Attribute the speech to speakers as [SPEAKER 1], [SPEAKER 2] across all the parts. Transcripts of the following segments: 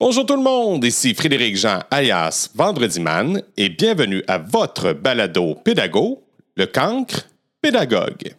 [SPEAKER 1] Bonjour tout le monde, ici Frédéric Jean alias Vendredi Man et bienvenue à votre balado pédago, le cancre pédagogue.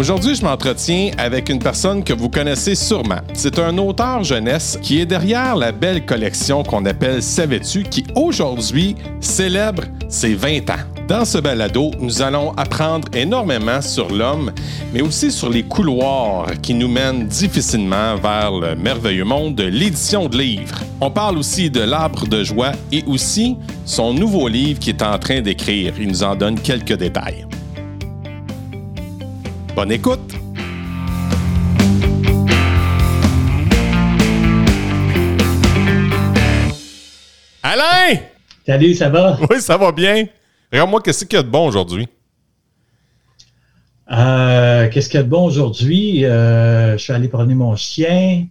[SPEAKER 1] Aujourd'hui, je m'entretiens avec une personne que vous connaissez sûrement. C'est un auteur jeunesse qui est derrière la belle collection qu'on appelle Savais-tu, qui aujourd'hui célèbre ses 20 ans. Dans ce balado, nous allons apprendre énormément sur l'homme, mais aussi sur les couloirs qui nous mènent difficilement vers le merveilleux monde de l'édition de livres. On parle aussi de l'arbre de joie et aussi son nouveau livre qu'il est en train d'écrire. Il nous en donne quelques détails. Bonne écoute! Alain!
[SPEAKER 2] Salut, ça va?
[SPEAKER 1] Oui, ça va bien. Regarde-moi, qu'est-ce qu'il y a de bon aujourd'hui?
[SPEAKER 2] Euh, qu'est-ce qu'il y a de bon aujourd'hui? Euh, je suis allé promener mon chien.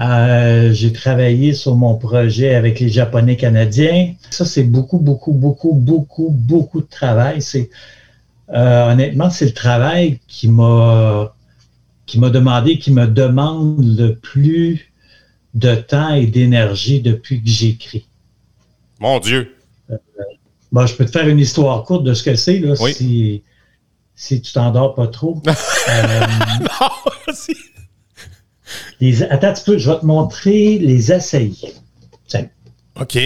[SPEAKER 2] Euh, j'ai travaillé sur mon projet avec les Japonais canadiens. Ça, c'est beaucoup, beaucoup, beaucoup, beaucoup, beaucoup de travail. C'est honnêtement, c'est le travail qui m'a qui m'a demandé, qui me demande le plus de temps et d'énergie depuis que j'écris.
[SPEAKER 1] Mon Dieu!
[SPEAKER 2] Bon, je peux te faire une histoire courte de ce que c'est, là, si, si tu t'endors pas trop. euh, non, si. Les, attends un petit peu, je vais te montrer les ACI. Tiens.
[SPEAKER 1] OK.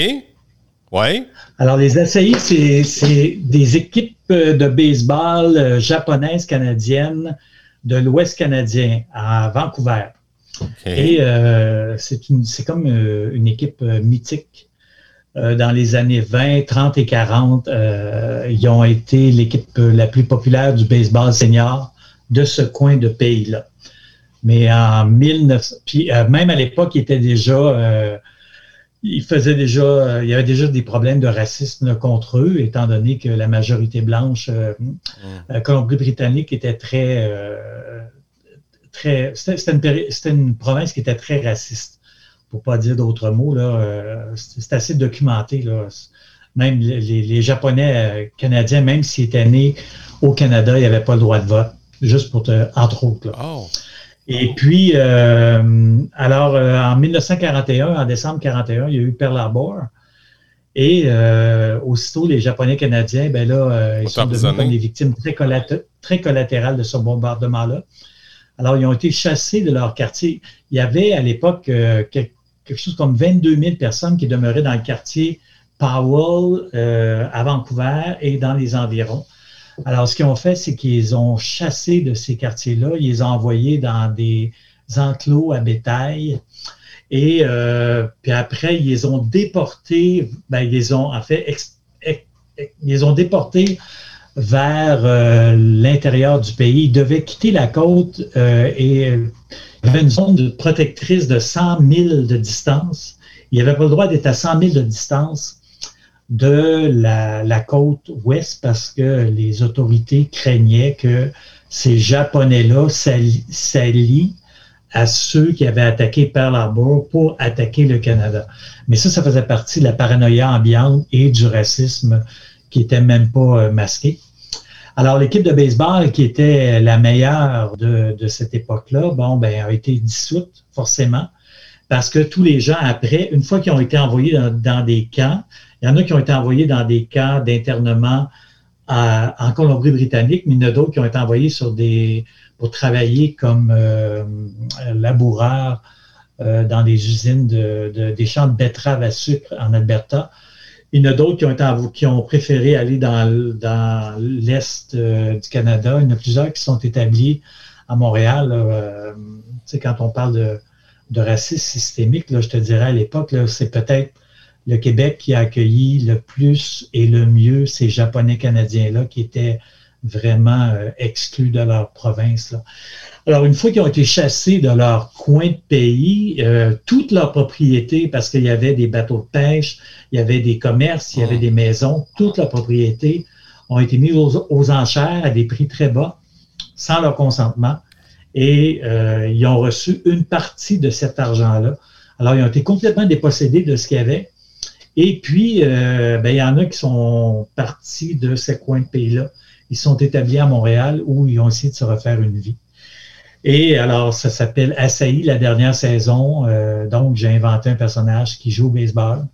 [SPEAKER 1] Oui.
[SPEAKER 2] Alors, les ACI, c'est des équipes de baseball euh, japonaises, canadiennes de l'Ouest canadien à Vancouver. Okay. Et euh, c'est comme euh, une équipe euh, mythique euh, dans les années 20, 30 et 40, euh, ils ont été l'équipe la plus populaire du baseball senior de ce coin de pays-là. Mais en 1900, puis euh, même à l'époque, ils étaient déjà, euh, ils faisaient déjà, il y avait déjà des problèmes de racisme contre eux, étant donné que la majorité blanche mmh. Colombie-Britannique était très, très, c'était une, une province qui était très raciste pour pas dire d'autres mots, là, euh, c'est assez documenté. Là. Même les, les Japonais euh, canadiens, même s'ils étaient nés au Canada, ils n'avaient pas le droit de vote, juste pour te, entre autres. Là.
[SPEAKER 1] Oh.
[SPEAKER 2] Et puis, euh, alors, euh, en 1941, en décembre 41, il y a eu Pearl Harbor. Et euh, aussitôt, les Japonais canadiens, ben là, ils sont devenus comme des victimes très, collat très collatérales de ce bombardement-là. Alors, ils ont été chassés de leur quartier. Il y avait à l'époque euh, quelque chose comme 22 000 personnes qui demeuraient dans le quartier Powell euh, à Vancouver et dans les environs. Alors, ce qu'ils ont fait, c'est qu'ils ont chassé de ces quartiers-là, ils les ont envoyés dans des enclos à bétail. Et euh, puis après, ils les ont déportés, ben, ils ont en fait, ils ont déportés vers euh, l'intérieur du pays. Ils devaient quitter la côte euh, et il y avait une zone protectrice de 100 000 de distance. Il n'y avait pas le droit d'être à 100 000 de distance de la, côte ouest parce que les autorités craignaient que ces Japonais-là s'allient à ceux qui avaient attaqué Pearl Harbor pour attaquer le Canada. Mais ça, ça faisait partie de la paranoïa ambiante et du racisme qui n'était même pas masqué. Alors, l'équipe de baseball qui était la meilleure de, cette époque-là, bon, ben, a été dissoute, forcément, parce que tous les gens après, une fois qu'ils ont été envoyés dans, des camps, il y en a qui ont été envoyés dans des camps d'internement en Colombie-Britannique, mais il y en a d'autres qui ont été envoyés pour travailler comme euh, laboureurs euh, dans des usines de, de, des champs de betteraves à sucre en Alberta. Il y en a d'autres qui ont, préféré aller dans, l'Est euh, du Canada. Il y en a plusieurs qui sont établis à Montréal. Quand on parle de, racisme systémique, je te dirais à l'époque, c'est peut-être le Québec qui a accueilli le plus et le mieux ces Japonais canadiens-là qui étaient vraiment euh, exclus de leur province. Là. Alors, une fois qu'ils ont été chassés de leur coin de pays, euh, toute leur propriété, parce qu'il y avait des bateaux de pêche, il y avait des commerces, il y avait des maisons, toute leur propriété ont été mises aux, aux, enchères à des prix très bas, sans leur consentement, et euh, ils ont reçu une partie de cet argent-là. Alors, ils ont été complètement dépossédés de ce qu'il y avait. Et puis, euh, ben, il y en a qui sont partis de ces coins de pays-là. Ils sont établis à Montréal où ils ont essayé de se refaire une vie. Et alors, ça s'appelle Assaï, la dernière saison. Euh, donc, j'ai inventé un personnage qui joue au baseball.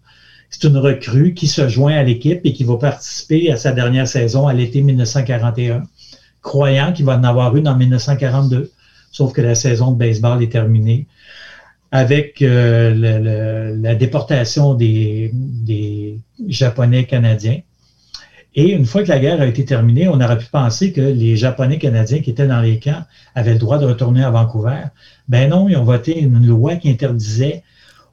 [SPEAKER 2] C'est une recrue qui se joint à l'équipe et qui va participer à sa dernière saison à l'été 1941, croyant qu'il va en avoir une en 1942, sauf que la saison de baseball est terminée avec euh, la déportation des, Japonais canadiens. Et une fois que la guerre a été terminée, on aurait pu penser que les Japonais canadiens qui étaient dans les camps avaient le droit de retourner à Vancouver. Ben non, ils ont voté une loi qui interdisait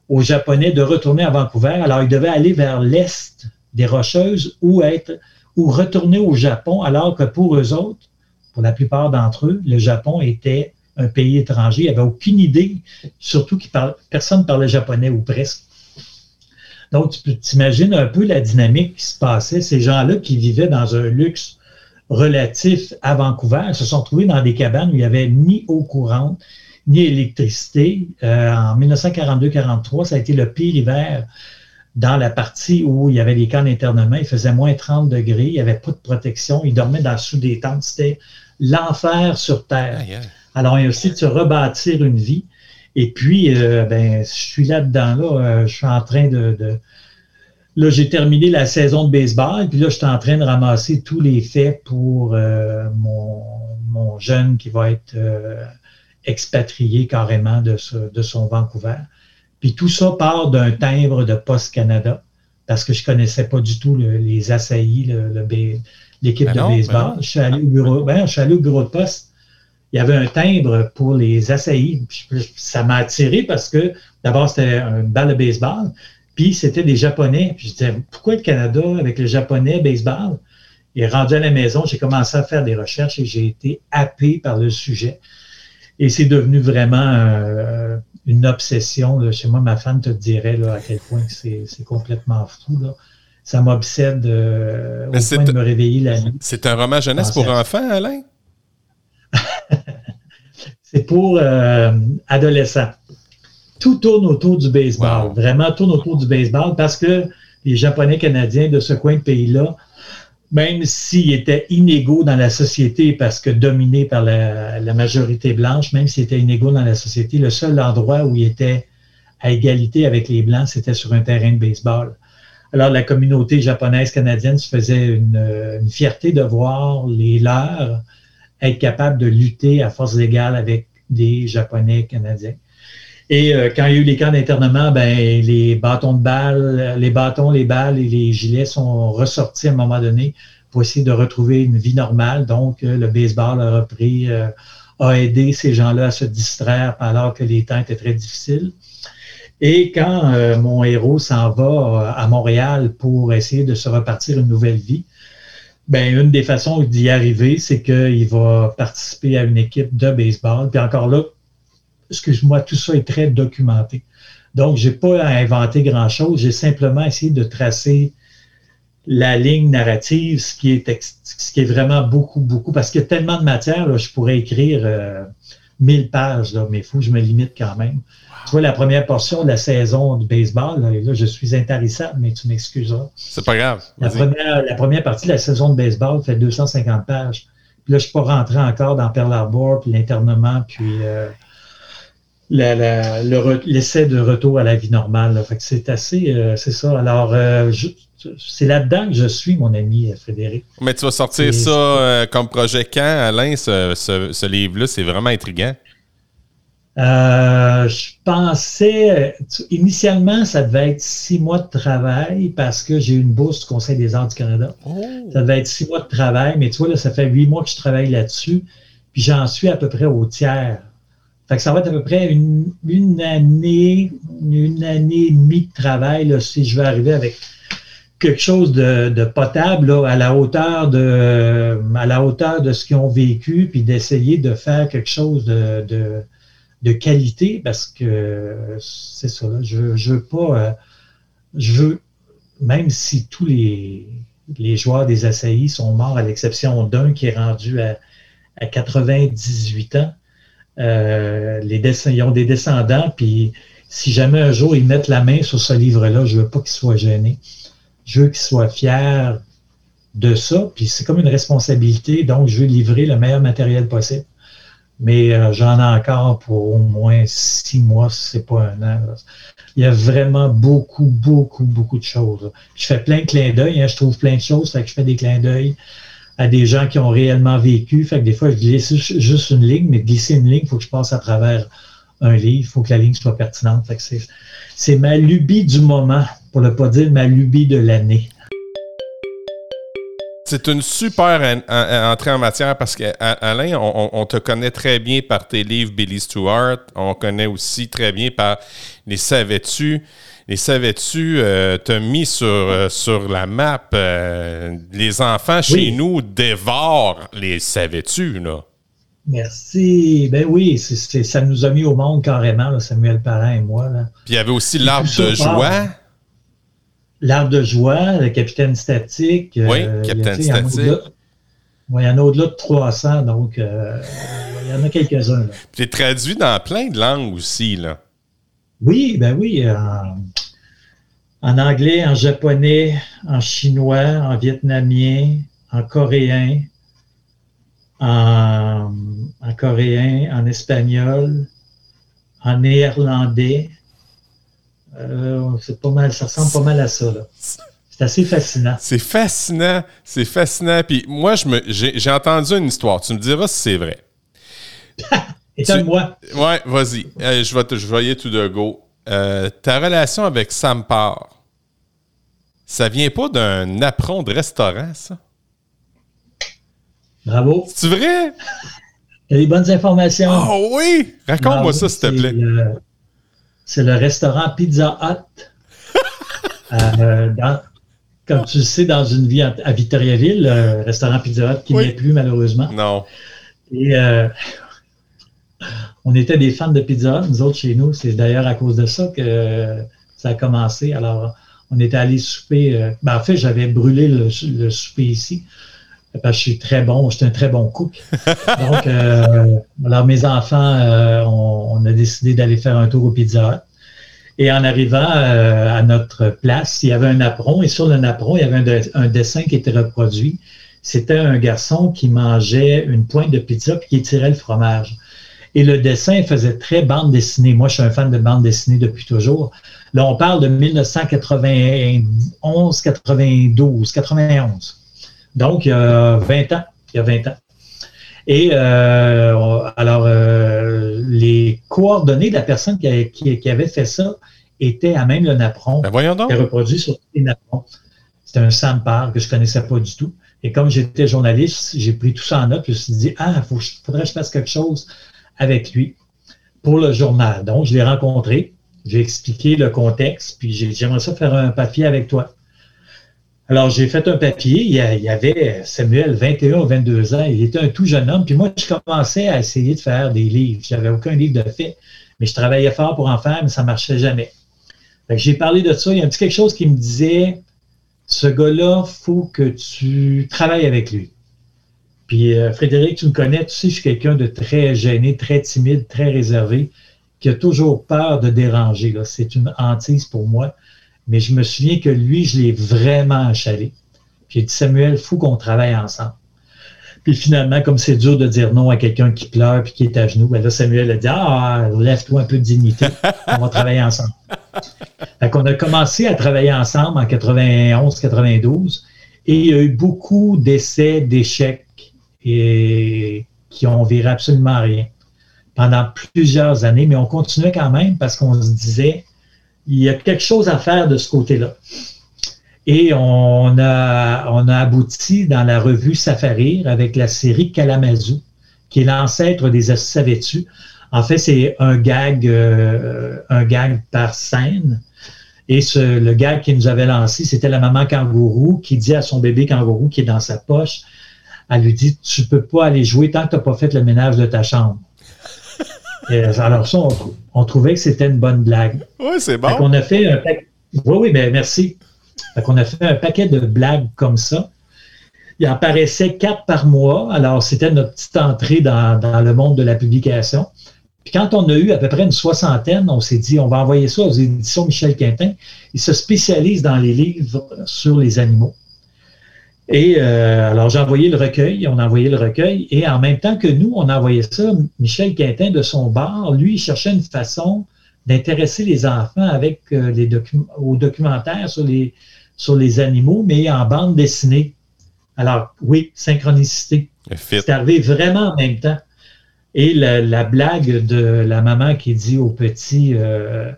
[SPEAKER 2] aux Japonais de retourner à Vancouver. Alors, ils devaient aller vers l'est des Rocheuses ou être ou retourner au Japon, alors que pour eux autres, pour la plupart d'entre eux, le Japon était un pays étranger. Ils n'avaient aucune idée, surtout que personne ne parlait japonais ou presque. Donc, tu t'imagines un peu la dynamique qui se passait. Ces gens-là qui vivaient dans un luxe relatif à Vancouver se sont trouvés dans des cabanes où il n'y avait ni eau courante, ni électricité. Euh, en 1942-43, ça a été le pire hiver dans la partie où il y avait les camps d'internement. Il faisait moins 30 degrés, il n'y avait pas de protection, ils dormaient dans, sous des tentes. C'était l'enfer sur Terre. Alors, il y a aussi de se rebâtir une vie. Et puis, euh, ben, je suis là-dedans, là, euh, je suis en train de, Là, j'ai terminé la saison de baseball, puis là, je suis en train de ramasser tous les faits pour euh, mon, jeune qui va être expatrié carrément de, de son Vancouver. Puis tout ça part d'un timbre de Post Canada, parce que je ne connaissais pas du tout les assaillis, l'équipe ben de ben baseball. je, suis allé au bureau, ben, je suis allé au bureau de poste il y avait un timbre pour les assaillis. Ça m'a attiré parce que d'abord, c'était un balle de baseball, puis c'était des Japonais. Puis je disais, pourquoi le Canada avec le Japonais baseball? Et rendu à la maison, j'ai commencé à faire des recherches et j'ai été happé par le sujet. Et c'est devenu vraiment euh, une obsession. Chez moi, ma femme te dirait là, à quel point c'est complètement fou. Là. Ça m'obsède euh, au point de me réveiller la nuit.
[SPEAKER 1] C'est un roman jeunesse pour enfants, Alain?
[SPEAKER 2] c'est pour euh, adolescents. Tout tourne autour du baseball. Vraiment, tourne autour du baseball parce que les Japonais canadiens de ce coin de pays-là, même s'ils étaient inégaux dans la société parce que dominés par la, majorité blanche, même s'ils étaient inégaux dans la société, le seul endroit où ils étaient à égalité avec les Blancs, c'était sur un terrain de baseball. Alors, la communauté japonaise canadienne se faisait une, une fierté de voir les leurs être capable de lutter à force égale avec des Japonais canadiens. Et euh, quand il y a eu les camps d'internement, ben, les bâtons de balles, les bâtons, les balles et les gilets sont ressortis à un moment donné pour essayer de retrouver une vie normale. Donc, euh, le baseball a repris, euh, a aidé ces gens-là à se distraire alors que les temps étaient très difficiles. Et quand mon héros s'en va à Montréal pour essayer de se repartir une nouvelle vie, ben, une des façons d'y arriver, c'est qu'il va participer à une équipe de baseball. Puis encore là, excuse-moi, tout ça est très documenté. Donc, je n'ai pas à inventer grand-chose. J'ai simplement essayé de tracer la ligne narrative, ce qui est, ce qui est vraiment beaucoup, beaucoup, parce qu'il y a tellement de matière, là, je pourrais écrire euh, 1000 pages, là, mais il faut que je me limite quand même. Vois, la première portion de la saison du baseball, là, je suis intarissable, mais tu m'excuseras.
[SPEAKER 1] C'est pas grave.
[SPEAKER 2] La première, la première, partie de la saison de baseball fait 250 pages. Puis là, je suis pas rentré encore dans Pearl Harbor, puis l'internement, puis euh, l'essai de retour à la vie normale. Fait que c'est assez, euh, c'est ça. Alors, euh, c'est là-dedans que je suis, mon ami Frédéric.
[SPEAKER 1] Mais tu vas sortir ça comme projet quand, Alain, ce, ce livre-là? C'est vraiment intriguant.
[SPEAKER 2] Euh, je pensais, initialement, ça devait être six mois de travail parce que j'ai eu une bourse du Conseil des arts du Canada. Oh. Ça devait être six mois de travail, mais tu vois, là, ça fait huit mois que je travaille là-dessus, puis j'en suis à peu près au tiers. Fait que ça va être à peu près une, année, une année et demie de travail là, si je veux arriver avec quelque chose de, potable à la hauteur de à la hauteur de ce qu'ils ont vécu, puis d'essayer de faire quelque chose de de qualité parce que c'est ça, je, je veux pas, euh, je même si tous les, les joueurs des assaillis sont morts, à l'exception d'un qui est rendu à, à 98 ans, euh, les ils ont des descendants, puis si jamais un jour ils mettent la main sur ce livre-là, je veux pas qu'ils soient gênés. Je veux qu'ils soient fiers de ça, puis c'est comme une responsabilité, donc je veux livrer le meilleur matériel possible. Mais euh, j'en ai encore pour au moins six mois, si c'est pas un an. Il y a vraiment beaucoup, beaucoup, beaucoup de choses. Je fais plein de clins d'œil, hein, je trouve plein de choses, fait que je fais des clins d'œil à des gens qui ont réellement vécu. Fait que des fois, je glisse juste une ligne, mais glisser une ligne, il faut que je passe à travers un livre, il faut que la ligne soit pertinente. Fait que c'est ma lubie du moment, pour ne pas dire ma lubie de l'année.
[SPEAKER 1] C'est une super entrée en matière parce qu'Alain, on, on, te connaît très bien par tes livres Billy Stewart. On connaît aussi très bien par Les Savais-tu? Les Savais-tu euh, t'as mis sur, euh, sur la map. Euh, les enfants chez nous dévorent Les Savais-tu, là?
[SPEAKER 2] Merci. Ben oui, ça nous a mis au monde carrément, Samuel Parent et moi.
[SPEAKER 1] Puis il y avait aussi l'arbre de joie.
[SPEAKER 2] L'arbre de joie, le capitaine statique.
[SPEAKER 1] Oui, euh, capitaine statique.
[SPEAKER 2] il y en a au-delà de 300, donc euh, il y en a quelques-uns.
[SPEAKER 1] Tu es traduit dans plein de langues aussi, là.
[SPEAKER 2] Oui, ben oui. En, anglais, en japonais, en chinois, en vietnamien, en coréen, en, en coréen, en espagnol, en néerlandais, euh, c'est pas mal, ça ressemble pas mal à ça. C'est assez fascinant.
[SPEAKER 1] C'est fascinant, c'est fascinant. Puis moi, j'ai entendu une histoire. Tu me diras si c'est vrai.
[SPEAKER 2] Étonne-moi.
[SPEAKER 1] Ouais, vas-y. Euh, je vais te je voyais tout de go. Euh, ta relation avec Sam Parr, ça vient pas d'un apron de restaurant, ça?
[SPEAKER 2] Bravo.
[SPEAKER 1] C'est vrai?
[SPEAKER 2] Il y a des bonnes informations.
[SPEAKER 1] Oh oui! Raconte-moi ça, s'il te plaît
[SPEAKER 2] c'est le restaurant Pizza Hut. Euh, comme tu le sais, dans une vie à, Victoriaville, le restaurant Pizza Hut qui n'est plus malheureusement.
[SPEAKER 1] Non.
[SPEAKER 2] Et euh, on était des fans de Pizza Hut, nous autres chez nous. C'est d'ailleurs à cause de ça que ça a commencé. Alors, on était allé souper. Euh, ben, en fait, j'avais brûlé le, souper ici parce que je suis très bon, je suis un très bon cook. Donc, alors mes enfants, on, on, a décidé d'aller faire un tour au Pizza. Et en arrivant euh, à notre place, il y avait un apron et sur le napperon, il y avait un, dessin qui était reproduit. C'était un garçon qui mangeait une pointe de pizza puis qui tirait le fromage. Et le dessin faisait très bande dessinée. Moi, je suis un fan de bande dessinée depuis toujours. Là, on parle de 1991, 92, 91. Donc, il y a 20 ans. Il y a 20 ans. Et euh, alors, euh, les coordonnées de la personne qui, qui, avait fait ça étaient à même le napperon.
[SPEAKER 1] Ben voyons donc.
[SPEAKER 2] reproduit sur les napperons. C'était un Sampar que je ne connaissais pas du tout. Et comme j'étais journaliste, j'ai pris tout ça en note. Je me suis dit, ah, il faudrait que je fasse quelque chose avec lui pour le journal. Donc, je l'ai rencontré, j'ai expliqué le contexte, puis j'aimerais ça faire un papier avec toi. Alors, j'ai fait un papier. Il y avait Samuel, 21 ou 22 ans. Il était un tout jeune homme. Puis moi, je commençais à essayer de faire des livres. Je n'avais aucun livre de fait, mais je travaillais fort pour en faire, mais ça ne marchait jamais. J'ai parlé de ça. Il y a un petit quelque chose qui me disait ce gars-là, faut que tu travailles avec lui. Puis euh, Frédéric, tu me connais, tu sais, je suis quelqu'un de très gêné, très timide, très réservé, qui a toujours peur de déranger. C'est une hantise pour moi. Mais je me souviens que lui, je l'ai vraiment achalé. Puis il dit Samuel, il faut qu'on travaille ensemble. Puis finalement, comme c'est dur de dire non à quelqu'un qui pleure puis qui est à genoux, ben là, Samuel a dit Ah, lève-toi un peu de dignité, on va travailler ensemble. Fait qu'on a commencé à travailler ensemble en 91-92 et il y a eu beaucoup d'essais, d'échecs et qui ont viré absolument rien pendant plusieurs années, mais on continuait quand même parce qu'on se disait il y a quelque chose à faire de ce côté-là. Et on a, on a abouti dans la revue Safarir avec la série Kalamazoo, qui est l'ancêtre des Savais-tu? En fait, c'est un gag, euh, un gag par scène. Et ce, le gag qui nous avait lancé, c'était la maman kangourou qui dit à son bébé kangourou qui est dans sa poche, elle lui dit, tu peux pas aller jouer tant que tu pas fait le ménage de ta chambre. Alors ça, on, trouvait que c'était une bonne blague.
[SPEAKER 1] Oui, c'est bon.
[SPEAKER 2] On a fait un Oui, oui, mais merci. On a fait un paquet de blagues comme ça. Il en paraissait quatre par mois. Alors, c'était notre petite entrée dans, le monde de la publication. Puis quand on a eu à peu près une soixantaine, on s'est dit, on va envoyer ça aux éditions Michel Quintin. Il se spécialise dans les livres sur les animaux. Et euh, alors, j'ai envoyé le recueil, on a envoyé le recueil, et en même temps que nous, on a envoyé ça, Michel Quintin, de son bar, lui, il cherchait une façon d'intéresser les enfants avec euh, les au documentaire sur les, sur les animaux, mais en bande dessinée. Alors, oui, synchronicité. C'est arrivé vraiment en même temps. Et la, blague de la maman qui dit au petit euh,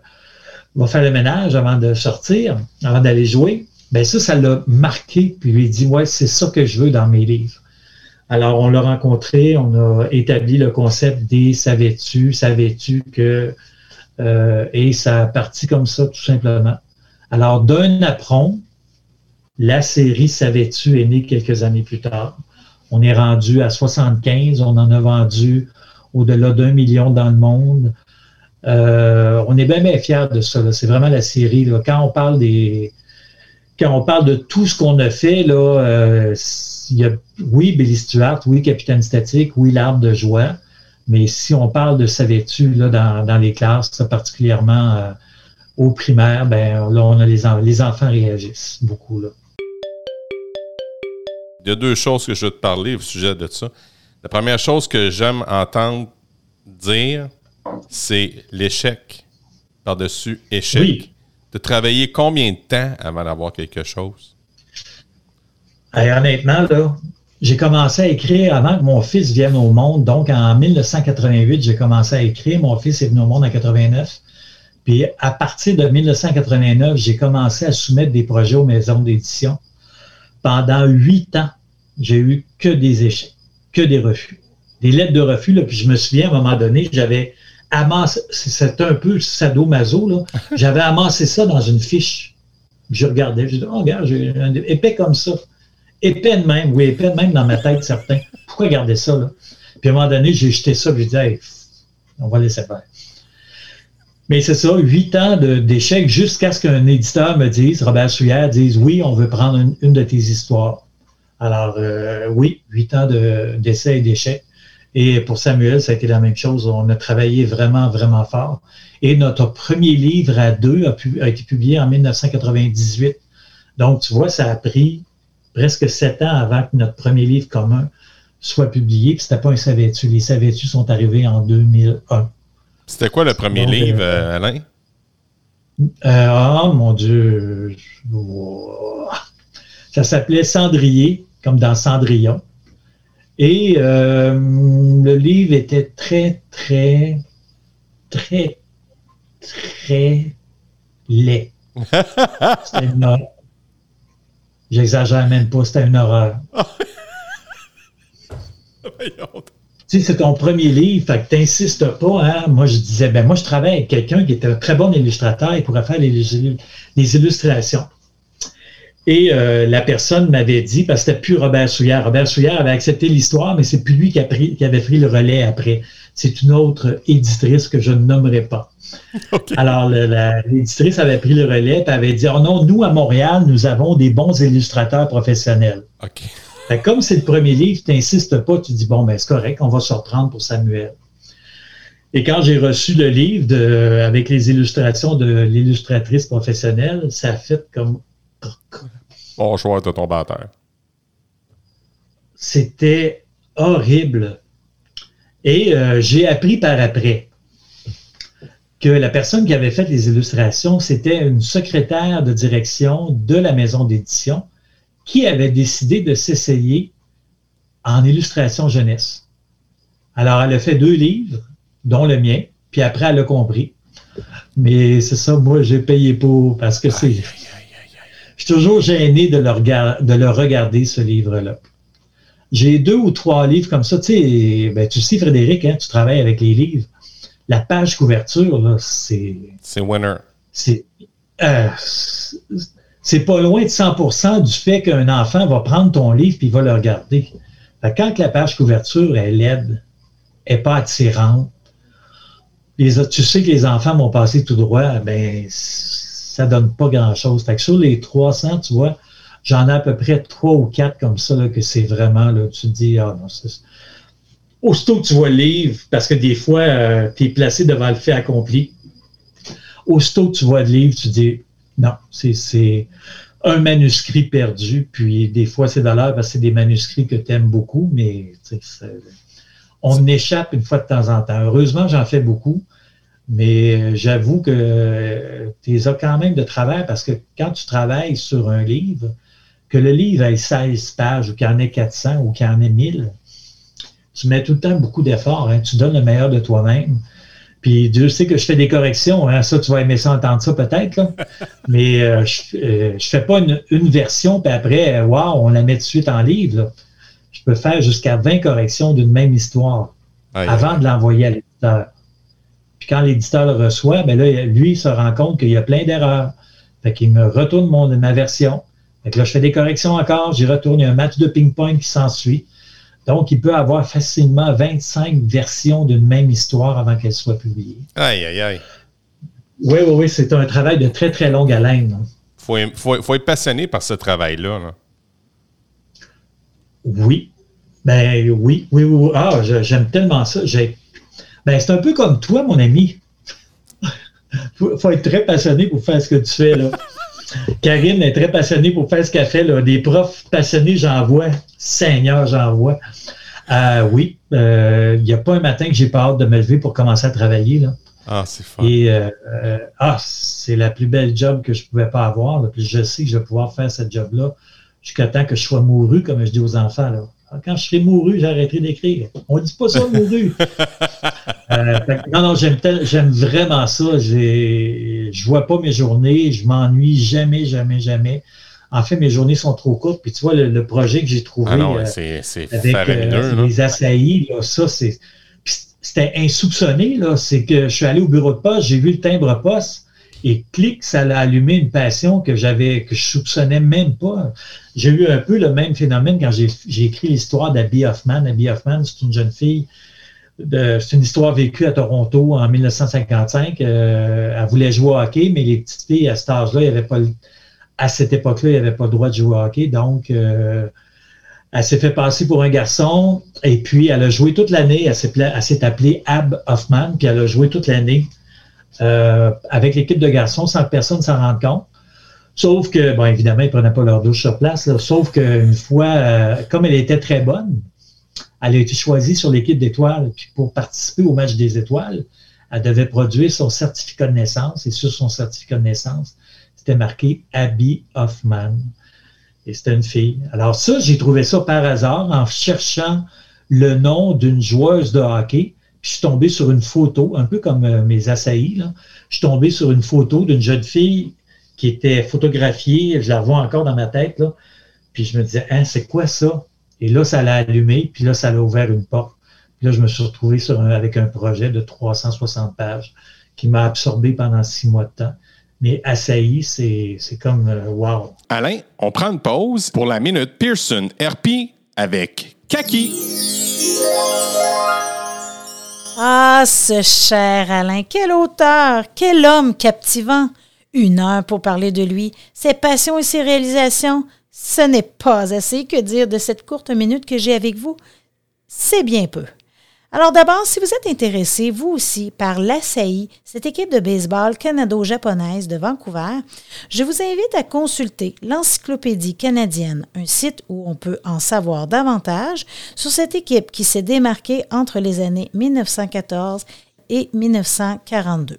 [SPEAKER 2] va faire le ménage avant de sortir, avant d'aller jouer, ben ça, ça l'a marqué, puis lui dit Ouais, c'est ça que je veux dans mes livres. Alors, on l'a rencontré, on a établi le concept des savais-tu, savais-tu que. Euh, et ça a parti comme ça, tout simplement. Alors, d'un apron, la série Savais-tu est née quelques années plus tard. On est rendu à 75, on en a vendu au-delà d'un million dans le monde. Euh, on est bien, bien fiers de ça. C'est vraiment la série. Quand on parle des. Quand on parle de tout ce qu'on a fait, là, euh, il y a, oui, Billy Stuart, oui, Capitaine Statique, oui, L'Arbre de joie, mais si on parle de savais-tu dans, dans, les classes, particulièrement euh, au primaire, ben là, on a les, les enfants réagissent beaucoup. Là.
[SPEAKER 1] Il y a deux choses que je veux te parler au sujet de ça. La première chose que j'aime entendre dire, c'est l'échec par-dessus échec. De travailler combien de temps avant d'avoir quelque chose?
[SPEAKER 2] honnêtement, là, j'ai commencé à écrire avant que mon fils vienne au monde. Donc, en 1988, j'ai commencé à écrire. Mon fils est venu au monde en 89. Puis, à partir de 1989, j'ai commencé à soumettre des projets aux maisons d'édition. Pendant huit ans, j'ai eu que des échecs, que des refus. Des lettres de refus, puis je me souviens, à un moment donné, j'avais amassé, c'était un peu sadomaso, là. J'avais amassé ça dans une fiche. Je regardais, je disais, oh, regarde, j'ai un épais comme ça. Épais de même, oui, épais de même dans ma tête, certain. Pourquoi garder ça, là? Puis à un moment donné, j'ai jeté ça, puis je disais, on va laisser faire. Mais c'est ça, huit ans d'échecs jusqu'à ce qu'un éditeur me dise, Robert Souillère dise, oui, on veut prendre une, de tes histoires. Alors, euh, oui, huit ans d'essais et d'échecs. Et pour Samuel, ça a été la même chose. On a travaillé vraiment, vraiment fort. Et notre premier livre à deux a, été publié en 1998. Donc, tu vois, ça a pris presque sept ans avant que notre premier livre commun soit publié. Puis c'était pas un savais-tu. Les savais-tu sont arrivés en 2001.
[SPEAKER 1] C'était quoi le premier livre, euh, Alain?
[SPEAKER 2] Euh, oh mon Dieu. Ça s'appelait Cendrier, comme dans Cendrillon. Et euh, le livre était très, très, très, très laid. C'était une horreur. J'exagère même pas, c'était une horreur. tu sais, c'est ton premier livre, fait que t'insistes pas. Hein? Moi, je disais, ben moi, je travaille avec quelqu'un qui était un très bon illustrateur, il pourrait faire les, les illustrations. Et euh, la personne m'avait dit, parce que c'était plus Robert Souillard. Robert Souillard avait accepté l'histoire, mais c'est plus lui qui, a pris, qui avait pris le relais après. C'est une autre éditrice que je ne nommerai pas. Alors, l'éditrice avait pris le relais et avait dit, oh non, nous, à Montréal, nous avons des bons illustrateurs professionnels. comme c'est le premier livre, tu n'insistes pas, tu dis, bon, ben c'est correct, on va se reprendre pour Samuel. Et quand j'ai reçu le livre de, avec les illustrations de l'illustratrice professionnelle, ça a fait comme
[SPEAKER 1] Bon choix batteur.
[SPEAKER 2] C'était horrible. Et euh, j'ai appris par après que la personne qui avait fait les illustrations, c'était une secrétaire de direction de la maison d'édition qui avait décidé de s'essayer en illustration jeunesse. Alors, elle a fait deux livres, dont le mien, puis après, elle a compris. Mais c'est ça, moi, j'ai payé pour, parce que c'est je suis toujours gêné de le, de le regarder, ce livre-là. J'ai deux ou trois livres comme ça. Tu sais, ben, tu sais Frédéric, hein, tu travailles avec les livres. La page couverture, c'est.
[SPEAKER 1] C'est winner.
[SPEAKER 2] C'est. Euh, c'est pas loin de 100% du fait qu'un enfant va prendre ton livre et va le regarder. quand la page couverture est laide, n'est pas attirante, les, tu sais que les enfants vont passer tout droit, ben ça donne pas grand-chose. Que sur les 300, tu vois, j'en ai à peu près trois ou quatre comme ça, là, que c'est vraiment, là, tu te dis, ah non, c'est... Aussitôt que tu vois le livre, parce que des fois, euh, tu es placé devant le fait accompli, aussitôt que tu vois le livre, tu dis, non, c'est... un manuscrit perdu, puis des fois c'est l'heure parce que c'est des manuscrits que tu aimes beaucoup, mais on échappe une fois de temps en temps. Heureusement, j'en fais beaucoup, mais j'avoue que tu as quand même de travail parce que quand tu travailles sur un livre, que le livre ait 16 pages ou qu'il y en ait 400 ou qu'il y en ait 1000, tu mets tout le temps beaucoup d'efforts, hein. tu donnes le meilleur de toi-même. Puis Dieu sait que je fais des corrections, hein. ça, tu vas aimer ça entendre ça peut-être, mais euh, je ne euh, fais pas une, version, puis après, euh, waouh, on la met tout de suite en livre. Je peux faire jusqu'à 20 corrections d'une même histoire avant de l'envoyer à l'éditeur. Quand l'éditeur le reçoit, ben là, lui, il se rend compte qu'il y a plein d'erreurs. Fait qu'il me retourne mon, ma version. Fait que là, je fais des corrections encore, j'y retourne, il y a un match de ping-pong qui s'ensuit. Donc, il peut avoir facilement 25 versions d'une même histoire avant qu'elle soit publiée.
[SPEAKER 1] Aïe, aïe, aïe.
[SPEAKER 2] Oui, oui, oui, c'est un travail de très, très longue haleine.
[SPEAKER 1] Il faut, être passionné par ce travail-là.
[SPEAKER 2] Oui. Ben oui, oui, oui. Ah, j'aime tellement ça. Ben, c'est un peu comme toi, mon ami. Il faut, être très passionné pour faire ce que tu fais, là. Karine est très passionnée pour faire ce qu'elle fait. Là. Des profs passionnés, j'en vois. Seigneur, j'en vois. Euh, oui, il euh, n'y a pas un matin que j'ai pas hâte de me lever pour commencer à travailler. Là.
[SPEAKER 1] Ah, c'est fun.
[SPEAKER 2] Et euh, ah, c'est la plus belle job que je ne pouvais pas avoir. Puis je sais que je vais pouvoir faire cette job-là jusqu'à temps que je sois mouru, comme je dis aux enfants. Là. Ah, quand je serai mouru, j'arrêterai d'écrire. On ne dit pas ça, mouru. Euh, non, non, j'aime vraiment ça. Je ne vois pas mes journées. Je m'ennuie jamais, jamais, jamais. En fait, mes journées sont trop courtes. Puis tu vois, le, projet que j'ai trouvé ah
[SPEAKER 1] euh, avec euh,
[SPEAKER 2] les assaillis, là, ça, c'est. C'était insoupçonné, là. C'est que je suis allé au bureau de poste, j'ai vu le timbre poste et clic, ça a allumé une passion que j'avais, que je soupçonnais même pas. J'ai eu un peu le même phénomène quand j'ai écrit l'histoire d'Abby Hoffman. Abby Hoffman, c'est une jeune fille, c'est une histoire vécue à Toronto en 1955. Euh, elle voulait jouer au hockey, mais les petites filles à cet âge-là, pas, à cette époque-là, il n'y avait pas le droit de jouer au hockey. Donc, euh, elle s'est fait passer pour un garçon et puis elle a joué toute l'année. Elle s'est appelée Ab Hoffman, puis elle a joué toute l'année euh, avec l'équipe de garçons sans que personne s'en rende compte. Sauf que, bon, évidemment, ils ne prenaient pas leur douche sur place. sauf qu'une fois, euh, comme elle était très bonne, elle a été choisie sur l'équipe d'étoiles. Puis pour participer au match des étoiles, elle devait produire son certificat de naissance. Et sur son certificat de naissance, c'était marqué Abby Hoffman. Et c'était une fille. Alors ça, j'ai trouvé ça par hasard en cherchant le nom d'une joueuse de hockey je suis tombé sur une photo, un peu comme euh, mes assaillis. Là. Je suis tombé sur une photo d'une jeune fille qui était photographiée. Je la vois encore dans ma tête. Là. Puis je me disais, hein, c'est quoi ça? Et là, ça l'a allumé, puis là, ça l'a ouvert une porte. Puis là, je me suis retrouvé sur avec un projet de 360 pages qui m'a absorbé pendant six mois de temps. Mais assailli, c'est comme euh, wow.
[SPEAKER 1] Alain, on prend une pause pour la minute Pearson RP avec Kaki.
[SPEAKER 3] Ah, ce cher Alain, quel auteur, quel homme captivant. Une heure pour parler de lui, ses passions et ses réalisations. Ce n'est pas assez que dire de cette courte minute que j'ai avec vous. C'est bien peu. Alors d'abord, si vous êtes intéressé, vous aussi, par l'ASAI, cette équipe de baseball canado-japonaise de Vancouver, je vous invite à consulter l'Encyclopédie canadienne, un site où on peut en savoir davantage sur cette équipe qui s'est démarquée entre les années 1914 et 1942.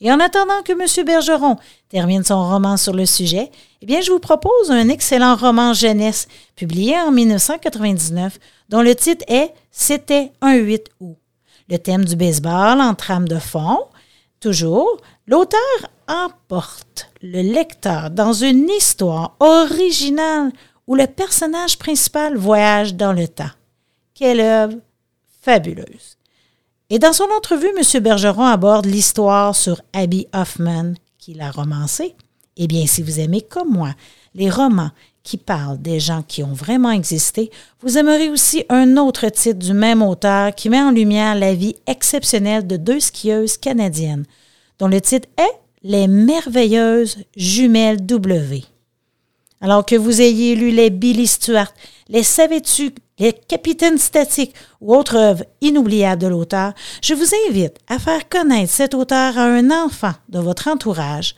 [SPEAKER 3] Et en attendant que M. Bergeron termine son roman sur le sujet, eh bien, je vous propose un excellent roman jeunesse publié en 1999 dont le titre est C'était un 8 août. Le thème du baseball en trame de fond, toujours, l'auteur emporte le lecteur dans une histoire originale où le personnage principal voyage dans le temps. Quelle œuvre fabuleuse. Et dans son entrevue, M. Bergeron aborde l'histoire sur Abby Hoffman, qui l'a romancé. Eh bien, si vous aimez comme moi les romans qui parle des gens qui ont vraiment existé, vous aimerez aussi un autre titre du même auteur qui met en lumière la vie exceptionnelle de deux skieuses canadiennes, dont le titre est Les merveilleuses jumelles W. Alors que vous ayez lu les Billy Stuart, les Savais-tu, les Capitaines Statiques ou autres œuvres inoubliables de l'auteur, je vous invite à faire connaître cet auteur à un enfant de votre entourage